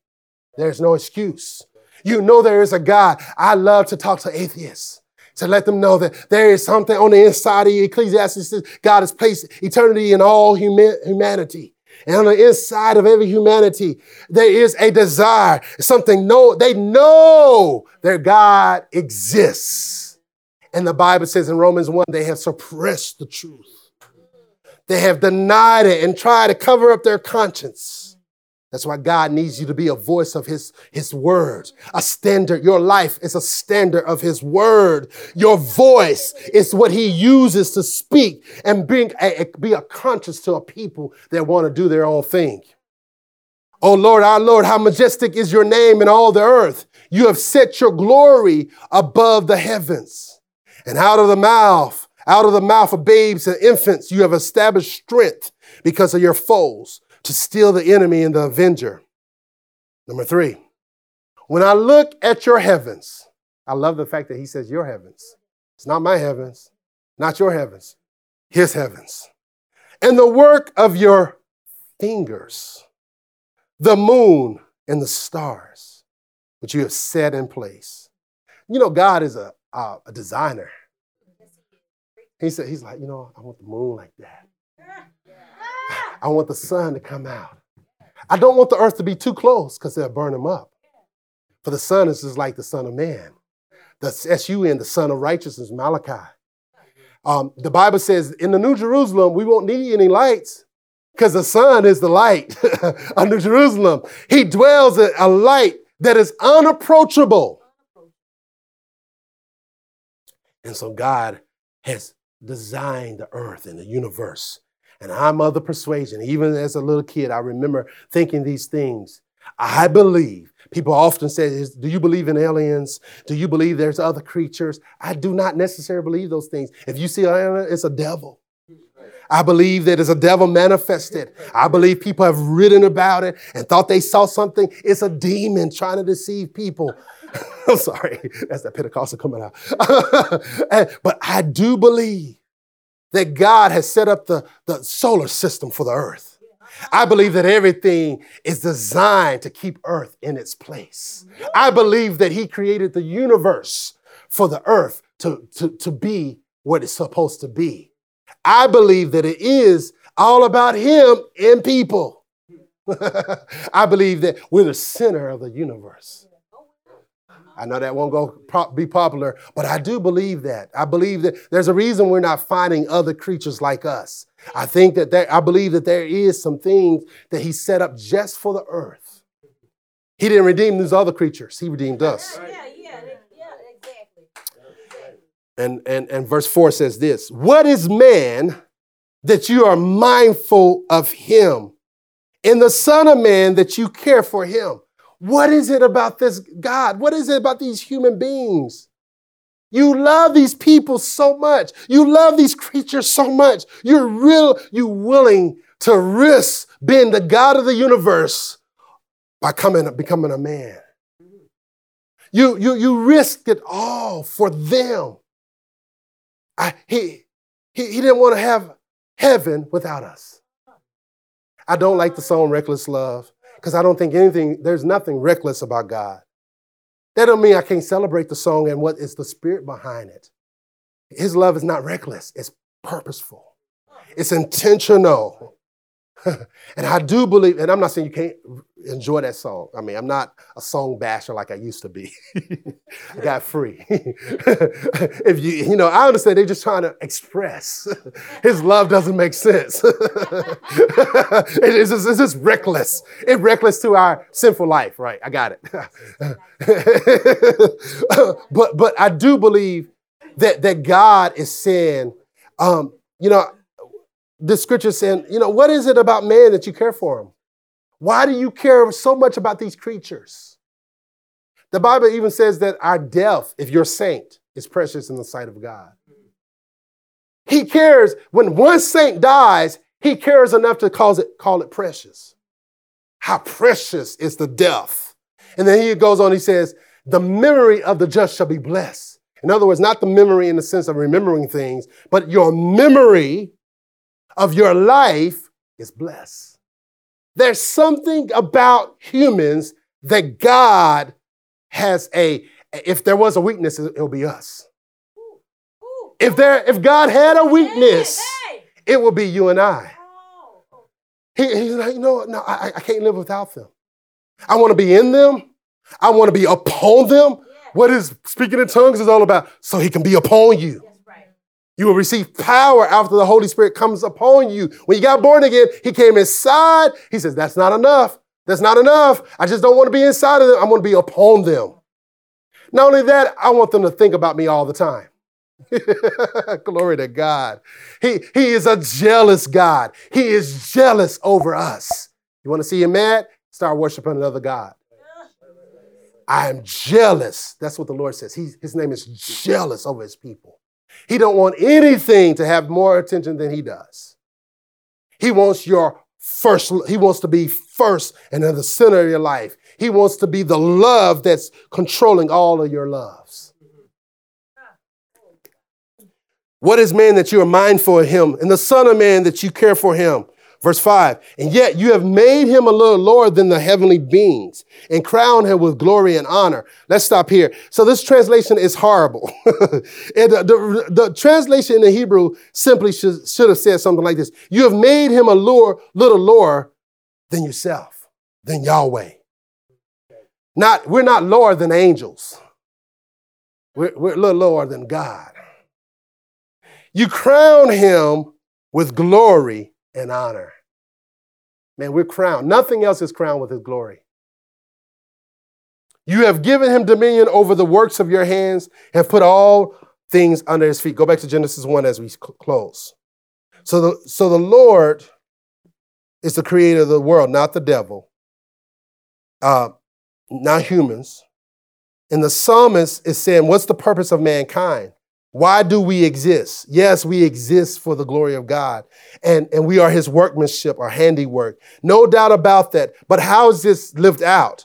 There's no excuse. You know there is a God. I love to talk to atheists to let them know that there is something on the inside of you. Ecclesiastes says God has placed eternity in all humanity. And on the inside of every humanity, there is a desire, something no, they know their God exists. And the Bible says in Romans 1, they have suppressed the truth. They have denied it and tried to cover up their conscience. That's why God needs you to be a voice of His, His word, a standard. Your life is a standard of His word. Your voice is what He uses to speak and bring a, be a conscience to a people that want to do their own thing. Oh Lord, our Lord, how majestic is your name in all the earth. You have set your glory above the heavens. And out of the mouth, out of the mouth of babes and infants, you have established strength because of your foes to steal the enemy and the avenger. Number three, when I look at your heavens, I love the fact that he says your heavens. It's not my heavens, not your heavens, his heavens. And the work of your fingers, the moon and the stars, which you have set in place. You know, God is a, a, a designer. He said, He's like, you know, I want the moon like that. I want the sun to come out. I don't want the earth to be too close because they'll burn them up. For the sun is just like the Son of Man. The S-U-N, the Son of Righteousness, Malachi. Um, the Bible says in the New Jerusalem, we won't need any lights because the sun is the light of New Jerusalem. He dwells in a light that is unapproachable. And so God has designed the earth and the universe And I'm of the persuasion. Even as a little kid, I remember thinking these things. I believe. People often say, Do you believe in aliens? Do you believe there's other creatures? I do not necessarily believe those things. If you see an alien, it's a devil. I believe that it's a devil manifested. I believe people have written about it and thought they saw something. It's a demon trying to deceive people. I'm sorry, that's that Pentecostal coming out. but I do believe that God has set up the, the solar system for the earth. I believe that everything is designed to keep earth in its place. I believe that He created the universe for the earth to, to, to be what it's supposed to be. I believe that it is all about Him and people. I believe that we're the center of the universe. I know that won't go be popular, but I do believe that. I believe that there's a reason we're not finding other creatures like us. I think that there, I believe that there is some things that he set up just for the earth. He didn't redeem these other creatures. He redeemed us. Yeah, yeah, yeah, exactly. And, and, and verse 4 says this What is man that you are mindful of him, and the Son of Man that you care for him? What is it about this God? What is it about these human beings? You love these people so much. You love these creatures so much. You're real, you willing to risk being the God of the universe by coming, becoming a man. You, you, you risked it all for them. I, he, he, he didn't want to have heaven without us. I don't like the song Reckless Love because I don't think anything, there's nothing reckless about God. That don't mean I can't celebrate the song and what is the spirit behind it. His love is not reckless, it's purposeful, it's intentional. and I do believe, and I'm not saying you can't enjoy that song. I mean, I'm not a song basher like I used to be. I got free. if you, you know, I understand they're just trying to express. His love doesn't make sense. it's, just, it's just reckless. It's reckless to our sinful life, right? I got it. but but I do believe that that God is saying, um, you know, the scripture saying, you know, what is it about man that you care for him? Why do you care so much about these creatures? The Bible even says that our death, if you're saint, is precious in the sight of God. He cares when one saint dies, he cares enough to cause it, call it precious. How precious is the death. And then he goes on, he says, the memory of the just shall be blessed. In other words, not the memory in the sense of remembering things, but your memory of your life is blessed. There's something about humans that God has a, if there was a weakness, it'll be us. If there, if God had a weakness, it will be you and I. He, he's like, you know, no, I, I can't live without them. I want to be in them. I want to be upon them. What is speaking in tongues is all about? So he can be upon you. You will receive power after the Holy Spirit comes upon you. When you got born again, He came inside. He says, That's not enough. That's not enough. I just don't want to be inside of them. I want to be upon them. Not only that, I want them to think about me all the time. Glory to God. He, he is a jealous God. He is jealous over us. You want to see him mad? Start worshiping another God. I am jealous. That's what the Lord says. He, his name is jealous over his people. He don't want anything to have more attention than he does. He wants your first, he wants to be first and in the center of your life. He wants to be the love that's controlling all of your loves. What is man that you are mindful of him, and the Son of Man that you care for him? Verse 5 And yet you have made him a little lower than the heavenly beings and crowned him with glory and honor. Let's stop here. So this translation is horrible. and the, the, the, translation in the Hebrew simply should, should have said something like this You have made him a little lower than yourself, than Yahweh. Not, we're not lower than angels. We're, we're a little lower than God. You crown him with glory and honor. Man, we're crowned. Nothing else is crowned with his glory. You have given him dominion over the works of your hands and put all things under his feet. Go back to Genesis 1 as we close. So the, so the Lord is the creator of the world, not the devil, uh, not humans. And the psalmist is saying, What's the purpose of mankind? Why do we exist? Yes, we exist for the glory of God, and, and we are his workmanship, our handiwork. No doubt about that. But how is this lived out?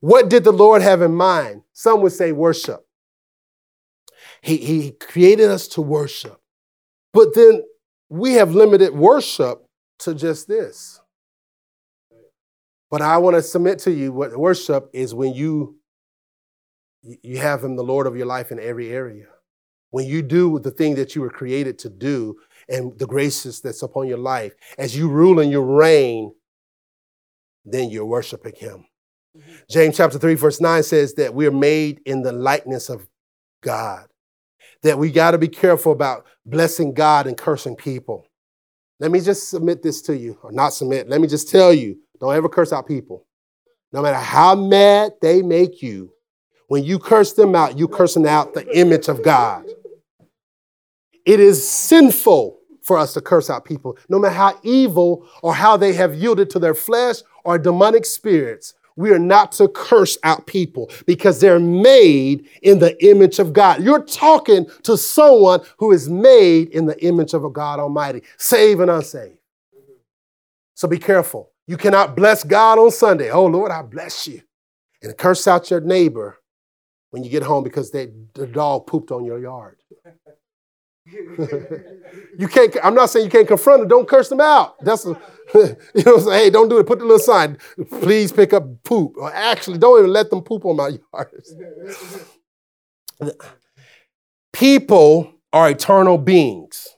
What did the Lord have in mind? Some would say worship. He, he created us to worship. But then we have limited worship to just this. But I want to submit to you what worship is when you you have him the Lord of your life in every area. When you do the thing that you were created to do and the graces that's upon your life, as you rule and you reign, then you're worshiping him. Mm-hmm. James chapter 3, verse 9 says that we are made in the likeness of God. That we got to be careful about blessing God and cursing people. Let me just submit this to you, or not submit. Let me just tell you don't ever curse out people. No matter how mad they make you, when you curse them out, you cursing out the image of God. It is sinful for us to curse out people, no matter how evil or how they have yielded to their flesh or demonic spirits. We are not to curse out people because they're made in the image of God. You're talking to someone who is made in the image of a God Almighty, saved and unsaved. So be careful. You cannot bless God on Sunday. Oh, Lord, I bless you. And curse out your neighbor when you get home because they, the dog pooped on your yard. You can't, I'm not saying you can't confront them. Don't curse them out. That's, a, you know, say, hey, don't do it. Put the little sign, please pick up poop. Or actually, don't even let them poop on my yard. People are eternal beings.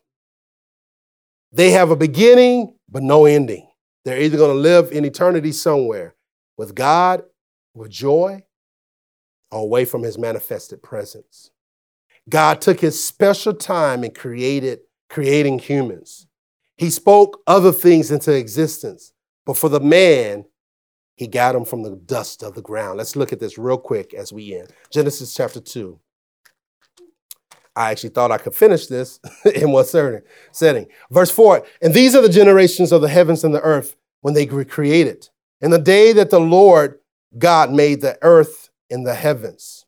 They have a beginning, but no ending. They're either going to live in eternity somewhere with God, with joy, or away from his manifested presence. God took his special time in created, creating humans. He spoke other things into existence, but for the man, he got him from the dust of the ground. Let's look at this real quick as we end. Genesis chapter 2. I actually thought I could finish this in one certain setting. Verse 4 And these are the generations of the heavens and the earth when they were created. In the day that the Lord God made the earth and the heavens.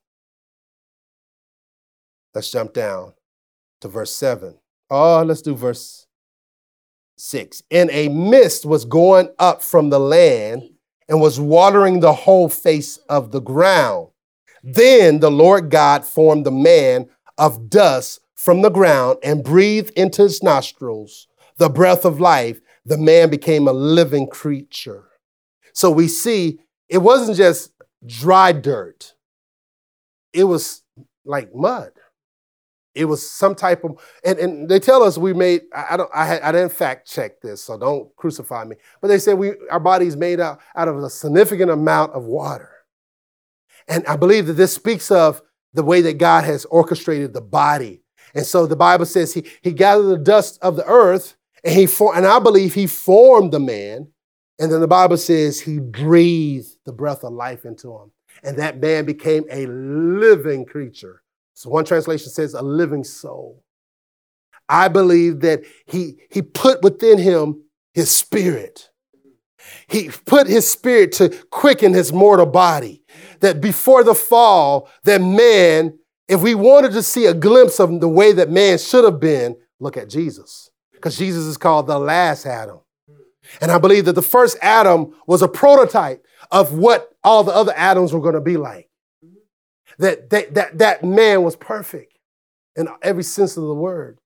Let's jump down to verse 7. Oh, let's do verse 6. And a mist was going up from the land and was watering the whole face of the ground. Then the Lord God formed the man of dust from the ground and breathed into his nostrils the breath of life. The man became a living creature. So we see it wasn't just dry dirt, it was like mud. It was some type of, and, and they tell us we made. I, don't. I, I didn't fact check this, so don't crucify me. But they said we our bodies made out out of a significant amount of water, and I believe that this speaks of the way that God has orchestrated the body. And so the Bible says he, he gathered the dust of the earth and he for, and I believe he formed the man. And then the Bible says he breathed the breath of life into him. And that man became a living creature. So one translation says a living soul. I believe that he, he put within him his spirit. He put his spirit to quicken his mortal body that before the fall, that man, if we wanted to see a glimpse of the way that man should have been, look at Jesus. Because Jesus is called the last Adam. And I believe that the first Adam was a prototype of what all the other Adams were going to be like. That, that, that, that man was perfect in every sense of the word.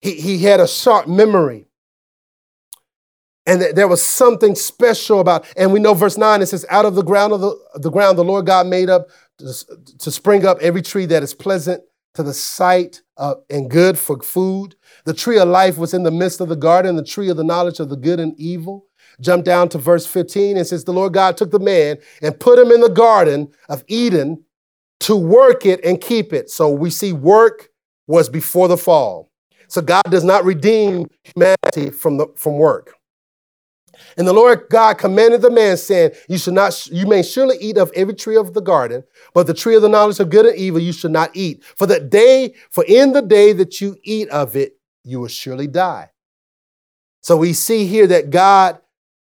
He, he had a sharp memory. And there was something special about, and we know verse 9, it says, out of the ground of the, the ground the Lord God made up to, to spring up every tree that is pleasant to the sight and good for food. The tree of life was in the midst of the garden, the tree of the knowledge of the good and evil. Jump down to verse 15 and says, The Lord God took the man and put him in the garden of Eden to work it and keep it. So we see work was before the fall. So God does not redeem humanity from, the, from work. And the Lord God commanded the man, saying, You should not, you may surely eat of every tree of the garden, but the tree of the knowledge of good and evil you should not eat. For the day, for in the day that you eat of it, you will surely die. So we see here that God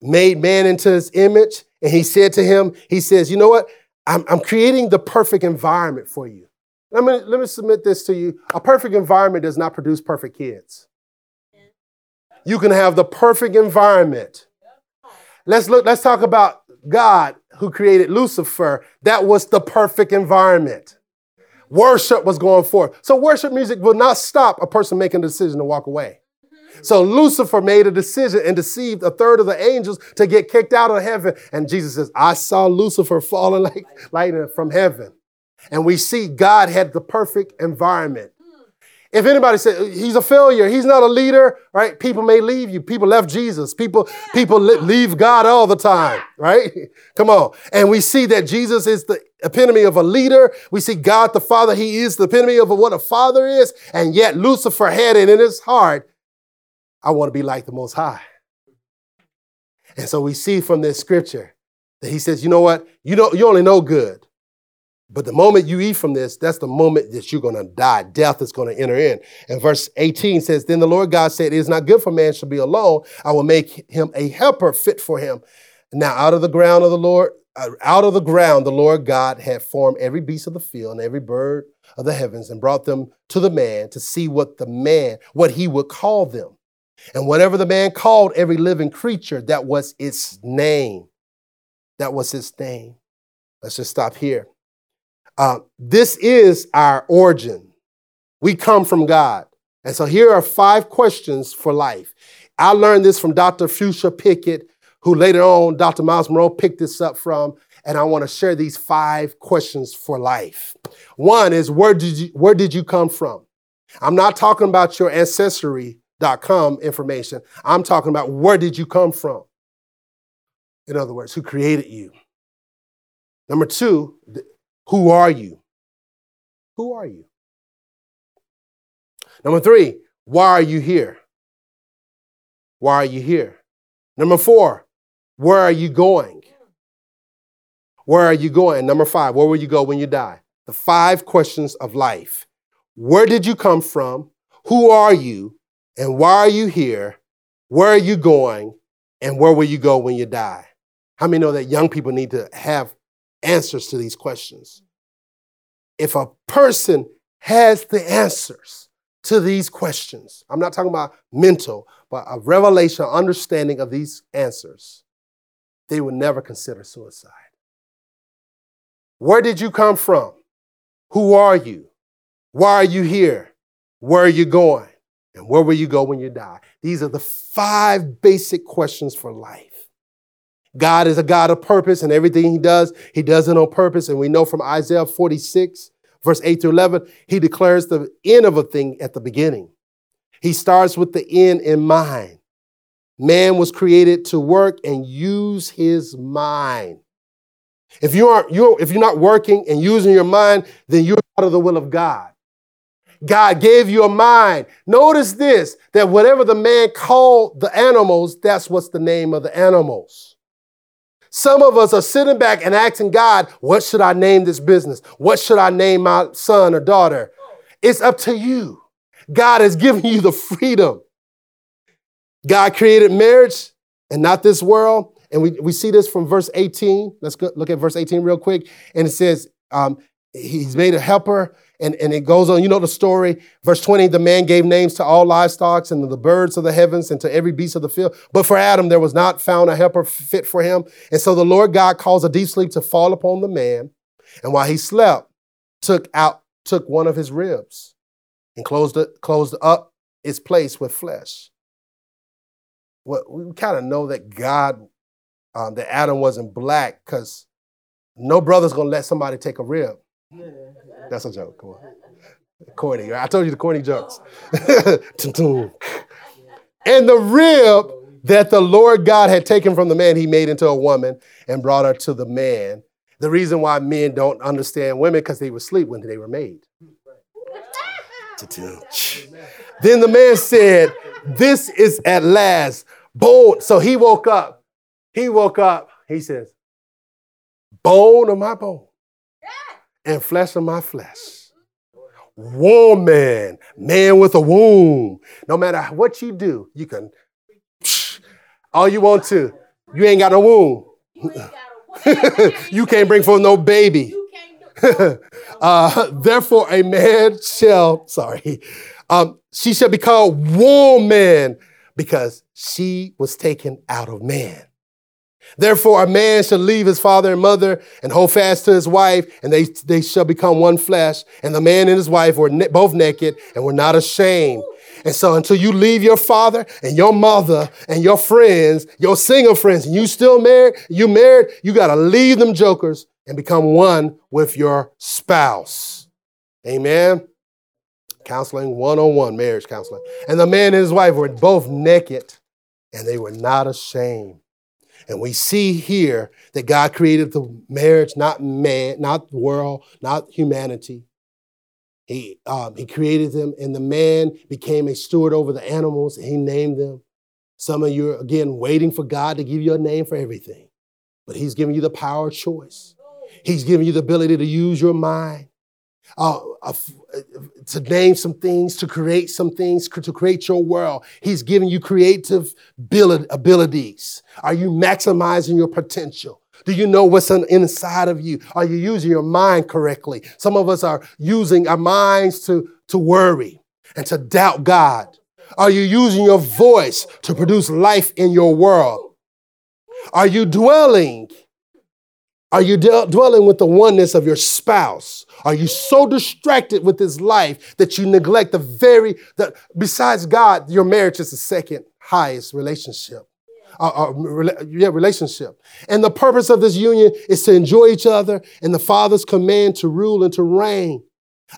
made man into his image, and he said to him, He says, You know what? I'm, I'm creating the perfect environment for you. Let me, let me submit this to you. A perfect environment does not produce perfect kids. You can have the perfect environment. Let's look, let's talk about God who created Lucifer. That was the perfect environment. Worship was going forth. So worship music will not stop a person making a decision to walk away. So Lucifer made a decision and deceived a third of the angels to get kicked out of heaven. And Jesus says, I saw Lucifer falling like lightning from heaven. And we see God had the perfect environment. If anybody said he's a failure, he's not a leader, right? People may leave you. People left Jesus. People, people leave God all the time, right? Come on. And we see that Jesus is the epitome of a leader. We see God the Father. He is the epitome of what a father is. And yet Lucifer had it in his heart I want to be like the Most High. And so we see from this scripture that he says, you know what? You don't you only know good. But the moment you eat from this, that's the moment that you're going to die. Death is going to enter in. And verse 18 says, Then the Lord God said, It is not good for man to be alone. I will make him a helper fit for him. Now, out of the ground of the Lord, uh, out of the ground, the Lord God had formed every beast of the field and every bird of the heavens and brought them to the man to see what the man, what he would call them. And whatever the man called every living creature, that was its name. That was its name. Let's just stop here. Uh, this is our origin. We come from God. And so here are five questions for life. I learned this from Dr. Fuchsia Pickett, who later on Dr. Myles Munroe picked this up from. And I want to share these five questions for life. One is where did you, where did you come from? I'm not talking about your ancestry com information. I'm talking about where did you come from? In other words, who created you? Number two, who are you? Who are you? Number three, why are you here? Why are you here? Number four, where are you going? Where are you going? Number five, where will you go when you die? The five questions of life. Where did you come from? Who are you? And why are you here? Where are you going? And where will you go when you die? How many know that young people need to have answers to these questions? If a person has the answers to these questions, I'm not talking about mental, but a revelation, understanding of these answers, they will never consider suicide. Where did you come from? Who are you? Why are you here? Where are you going? And where will you go when you die? These are the five basic questions for life. God is a God of purpose, and everything He does, He does it on purpose. And we know from Isaiah 46, verse 8 to 11, He declares the end of a thing at the beginning. He starts with the end in mind. Man was created to work and use his mind. If you aren't, you're, if you're not working and using your mind, then you're out of the will of God. God gave you a mind. Notice this that whatever the man called the animals, that's what's the name of the animals. Some of us are sitting back and asking God, what should I name this business? What should I name my son or daughter? It's up to you. God has given you the freedom. God created marriage and not this world. And we, we see this from verse 18. Let's go, look at verse 18 real quick. And it says, um, He's made a helper and, and it goes on, you know the story. Verse 20, the man gave names to all livestock and to the birds of the heavens and to every beast of the field. But for Adam, there was not found a helper fit for him. And so the Lord God caused a deep sleep to fall upon the man. And while he slept, took out, took one of his ribs and closed it, closed up its place with flesh. Well, we kind of know that God, um, that Adam wasn't black because no brother's going to let somebody take a rib. That's a joke. Come on. Corny. I told you the corny jokes. and the rib that the Lord God had taken from the man, he made into a woman and brought her to the man. The reason why men don't understand women because they were asleep when they were made. then the man said, This is at last bone. So he woke up. He woke up. He says, Bone of my bone and flesh of my flesh. Woman, man with a womb. No matter what you do, you can All you want to. You ain't got no womb. You a can't bring forth no baby. Uh, therefore, a man shall, sorry, um, she shall be called woman because she was taken out of man. Therefore, a man shall leave his father and mother and hold fast to his wife, and they, they shall become one flesh. And the man and his wife were ne- both naked and were not ashamed. And so, until you leave your father and your mother and your friends, your single friends, and you still married, you married, you got to leave them jokers and become one with your spouse. Amen. Counseling 101, marriage counseling. And the man and his wife were both naked and they were not ashamed. And we see here that God created the marriage, not man, not the world, not humanity. He, um, he created them, and the man became a steward over the animals, and he named them. Some of you are, again, waiting for God to give you a name for everything, but he's giving you the power of choice. He's giving you the ability to use your mind, uh, uh, to name some things, to create some things, to create your world. He's giving you creative abilities. Are you maximizing your potential? Do you know what's inside of you? Are you using your mind correctly? Some of us are using our minds to, to worry and to doubt God. Are you using your voice to produce life in your world? Are you dwelling are you de- dwelling with the oneness of your spouse? Are you so distracted with this life that you neglect the very, that besides God, your marriage is the second highest relationship? Uh, uh, yeah, relationship. And the purpose of this union is to enjoy each other and the Father's command to rule and to reign.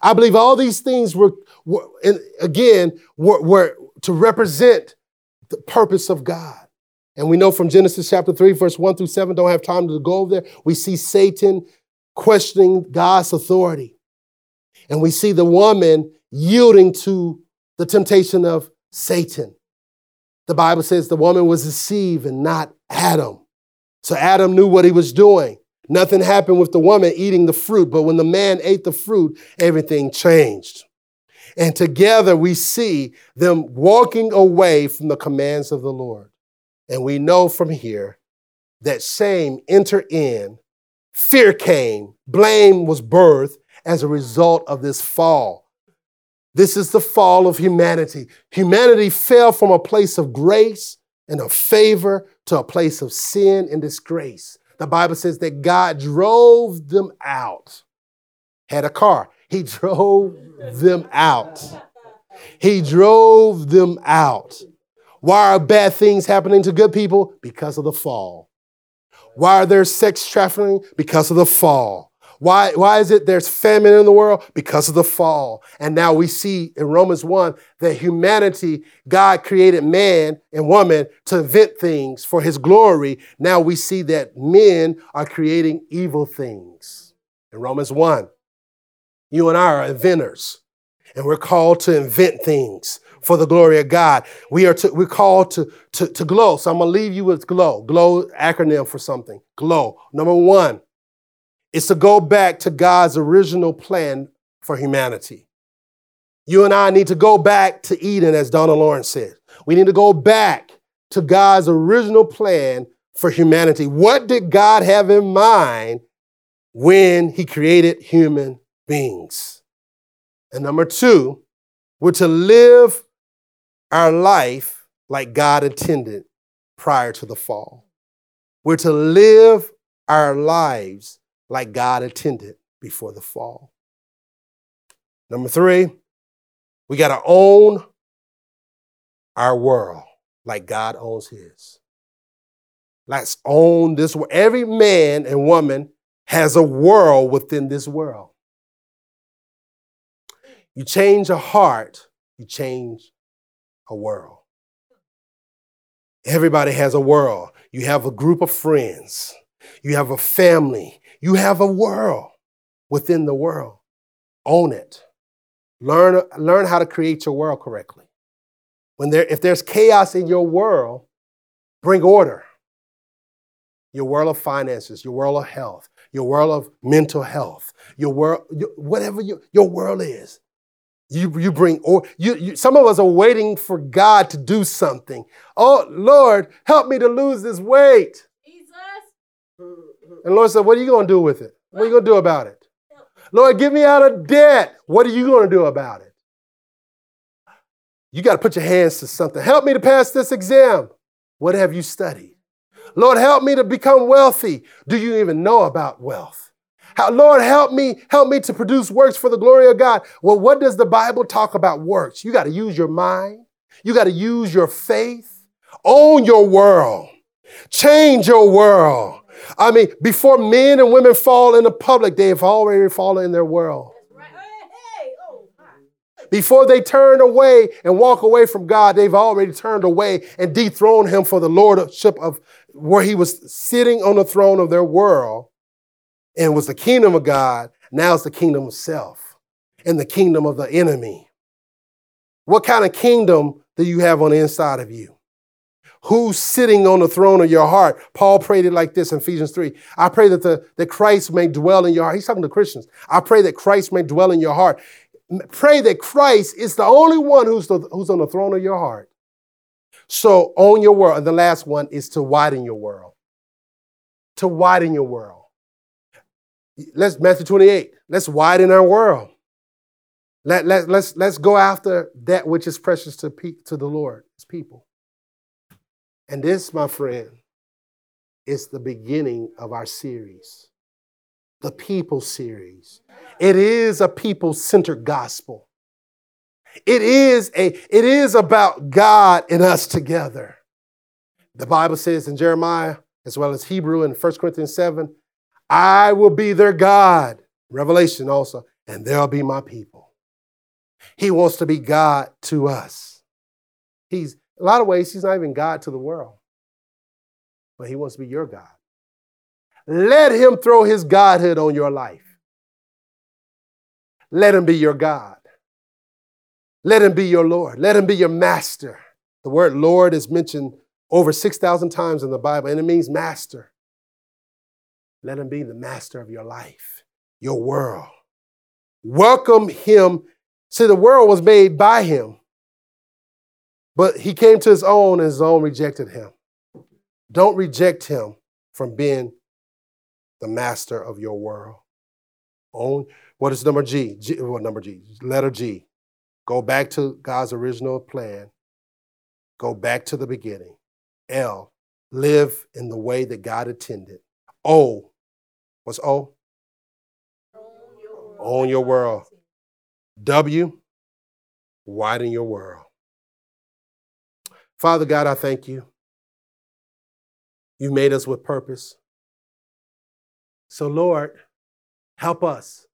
I believe all these things were, were again, were, were to represent the purpose of God. And we know from Genesis chapter 3, verse 1 through 7, don't have time to go over there. We see Satan questioning God's authority. And we see the woman yielding to the temptation of Satan. The Bible says the woman was deceived and not Adam. So Adam knew what he was doing. Nothing happened with the woman eating the fruit, but when the man ate the fruit, everything changed. And together we see them walking away from the commands of the Lord. And we know from here that shame entered in, fear came, blame was birthed as a result of this fall. This is the fall of humanity. Humanity fell from a place of grace and of favor to a place of sin and disgrace. The Bible says that God drove them out. Had a car, He drove them out. He drove them out. Why are bad things happening to good people? Because of the fall. Why are there sex trafficking? Because of the fall. Why, why is it there's famine in the world? Because of the fall. And now we see in Romans 1 that humanity, God created man and woman to invent things for his glory. Now we see that men are creating evil things. In Romans 1, you and I are inventors, and we're called to invent things for the glory of God. We are to, we're called to, to, to glow. So I'm going to leave you with glow. Glow acronym for something. Glow. Number one is to go back to God's original plan for humanity. You and I need to go back to Eden, as Donna Lawrence said. We need to go back to God's original plan for humanity. What did God have in mind when he created human beings? And number two, we're to live our life like God intended prior to the fall. We're to live our lives like God intended before the fall. Number three, we got to own our world like God owns his. Let's own this world. Every man and woman has a world within this world. You change a heart, you change a world. Everybody has a world. You have a group of friends, you have a family, you have a world within the world. Own it. Learn, learn how to create your world correctly. When there, if there's chaos in your world, bring order. Your world of finances, your world of health, your world of mental health, your world, your, whatever your, your world is, You, you bring, or you, you, some of us are waiting for God to do something. Oh, Lord, help me to lose this weight. Jesus. And Lord said, What are you going to do with it? What are you going to do about it? Lord, get me out of debt. What are you going to do about it? You got to put your hands to something. Help me to pass this exam. What have you studied? Lord, help me to become wealthy. Do you even know about wealth? Lord, help me, help me to produce works for the glory of God. Well, what does the Bible talk about works? You got to use your mind. You got to use your faith. Own your world. Change your world. I mean, before men and women fall in the public, they have already fallen in their world. Before they turn away and walk away from God, they've already turned away and dethroned him for the lordship of where he was sitting on the throne of their world and was the kingdom of God. Now it's the kingdom of self and the kingdom of the enemy. What kind of kingdom do you have on the inside of you? Who's sitting on the throne of your heart? Paul prayed it like this in Ephesians 3. I pray that, the, that Christ may dwell in your heart. He's talking to Christians. I pray that Christ may dwell in your heart. Pray that Christ is the only one who's, the, who's on the throne of your heart. So own your world. And the last one is to widen your world. To widen your world. Let's Matthew 28. Let's widen our world. Let, let, let's, let's go after that which is precious to, pe- to the Lord, his people. And this, my friend, is the beginning of our series, the people series. It is a people centered gospel. It is a it is about God and us together. The Bible says in Jeremiah as well as Hebrew in 1 Corinthians 7, I will be their God. Revelation also, and they'll be my people. He wants to be God to us. He's a lot of ways he's not even God to the world. But he wants to be your God. Let him throw his godhood on your life. Let him be your God. Let him be your Lord. Let him be your master. The word Lord is mentioned over 6,000 times in the Bible, and it means master. Let him be the master of your life, your world. Welcome him. See, the world was made by him, but he came to his own, and his own rejected him. Don't reject him from being the master of your world. Own, what is number G? G what number G? Letter G. Go back to God's original plan. Go back to the beginning. L, live in the way that God intended. O, what's O? Own your world. W, widen your world. Father God, I thank you. You made us with purpose. So, Lord, help us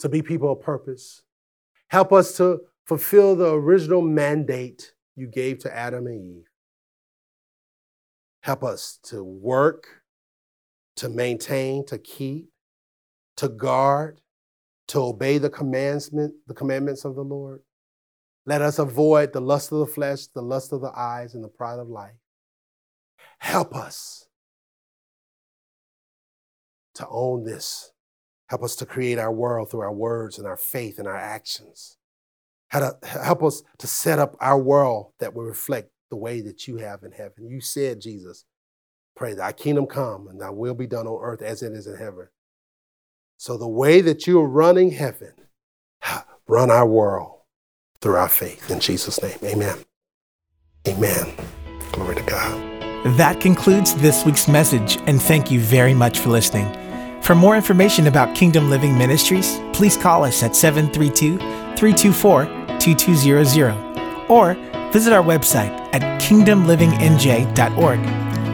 to be people of purpose. Help us to fulfill the original mandate you gave to Adam and Eve. Help us to work, to maintain, to keep, to guard, to obey the commandment, the commandments of the Lord. Let us avoid the lust of the flesh, the lust of the eyes, and the pride of life. Help us to own this. Help us to create our world through our words and our faith and our actions. Help us to set up our world that will reflect the way that you have in heaven. You said, Jesus, pray thy kingdom come and thy will be done on earth as it is in heaven. So the way that you are running heaven, run our world through our faith. In Jesus' name, amen. Amen. Glory to God. That concludes this week's message, and thank you very much for listening. For more information about Kingdom Living Ministries, please call us at 732 324 2200 or visit our website at kingdomlivingnj.org.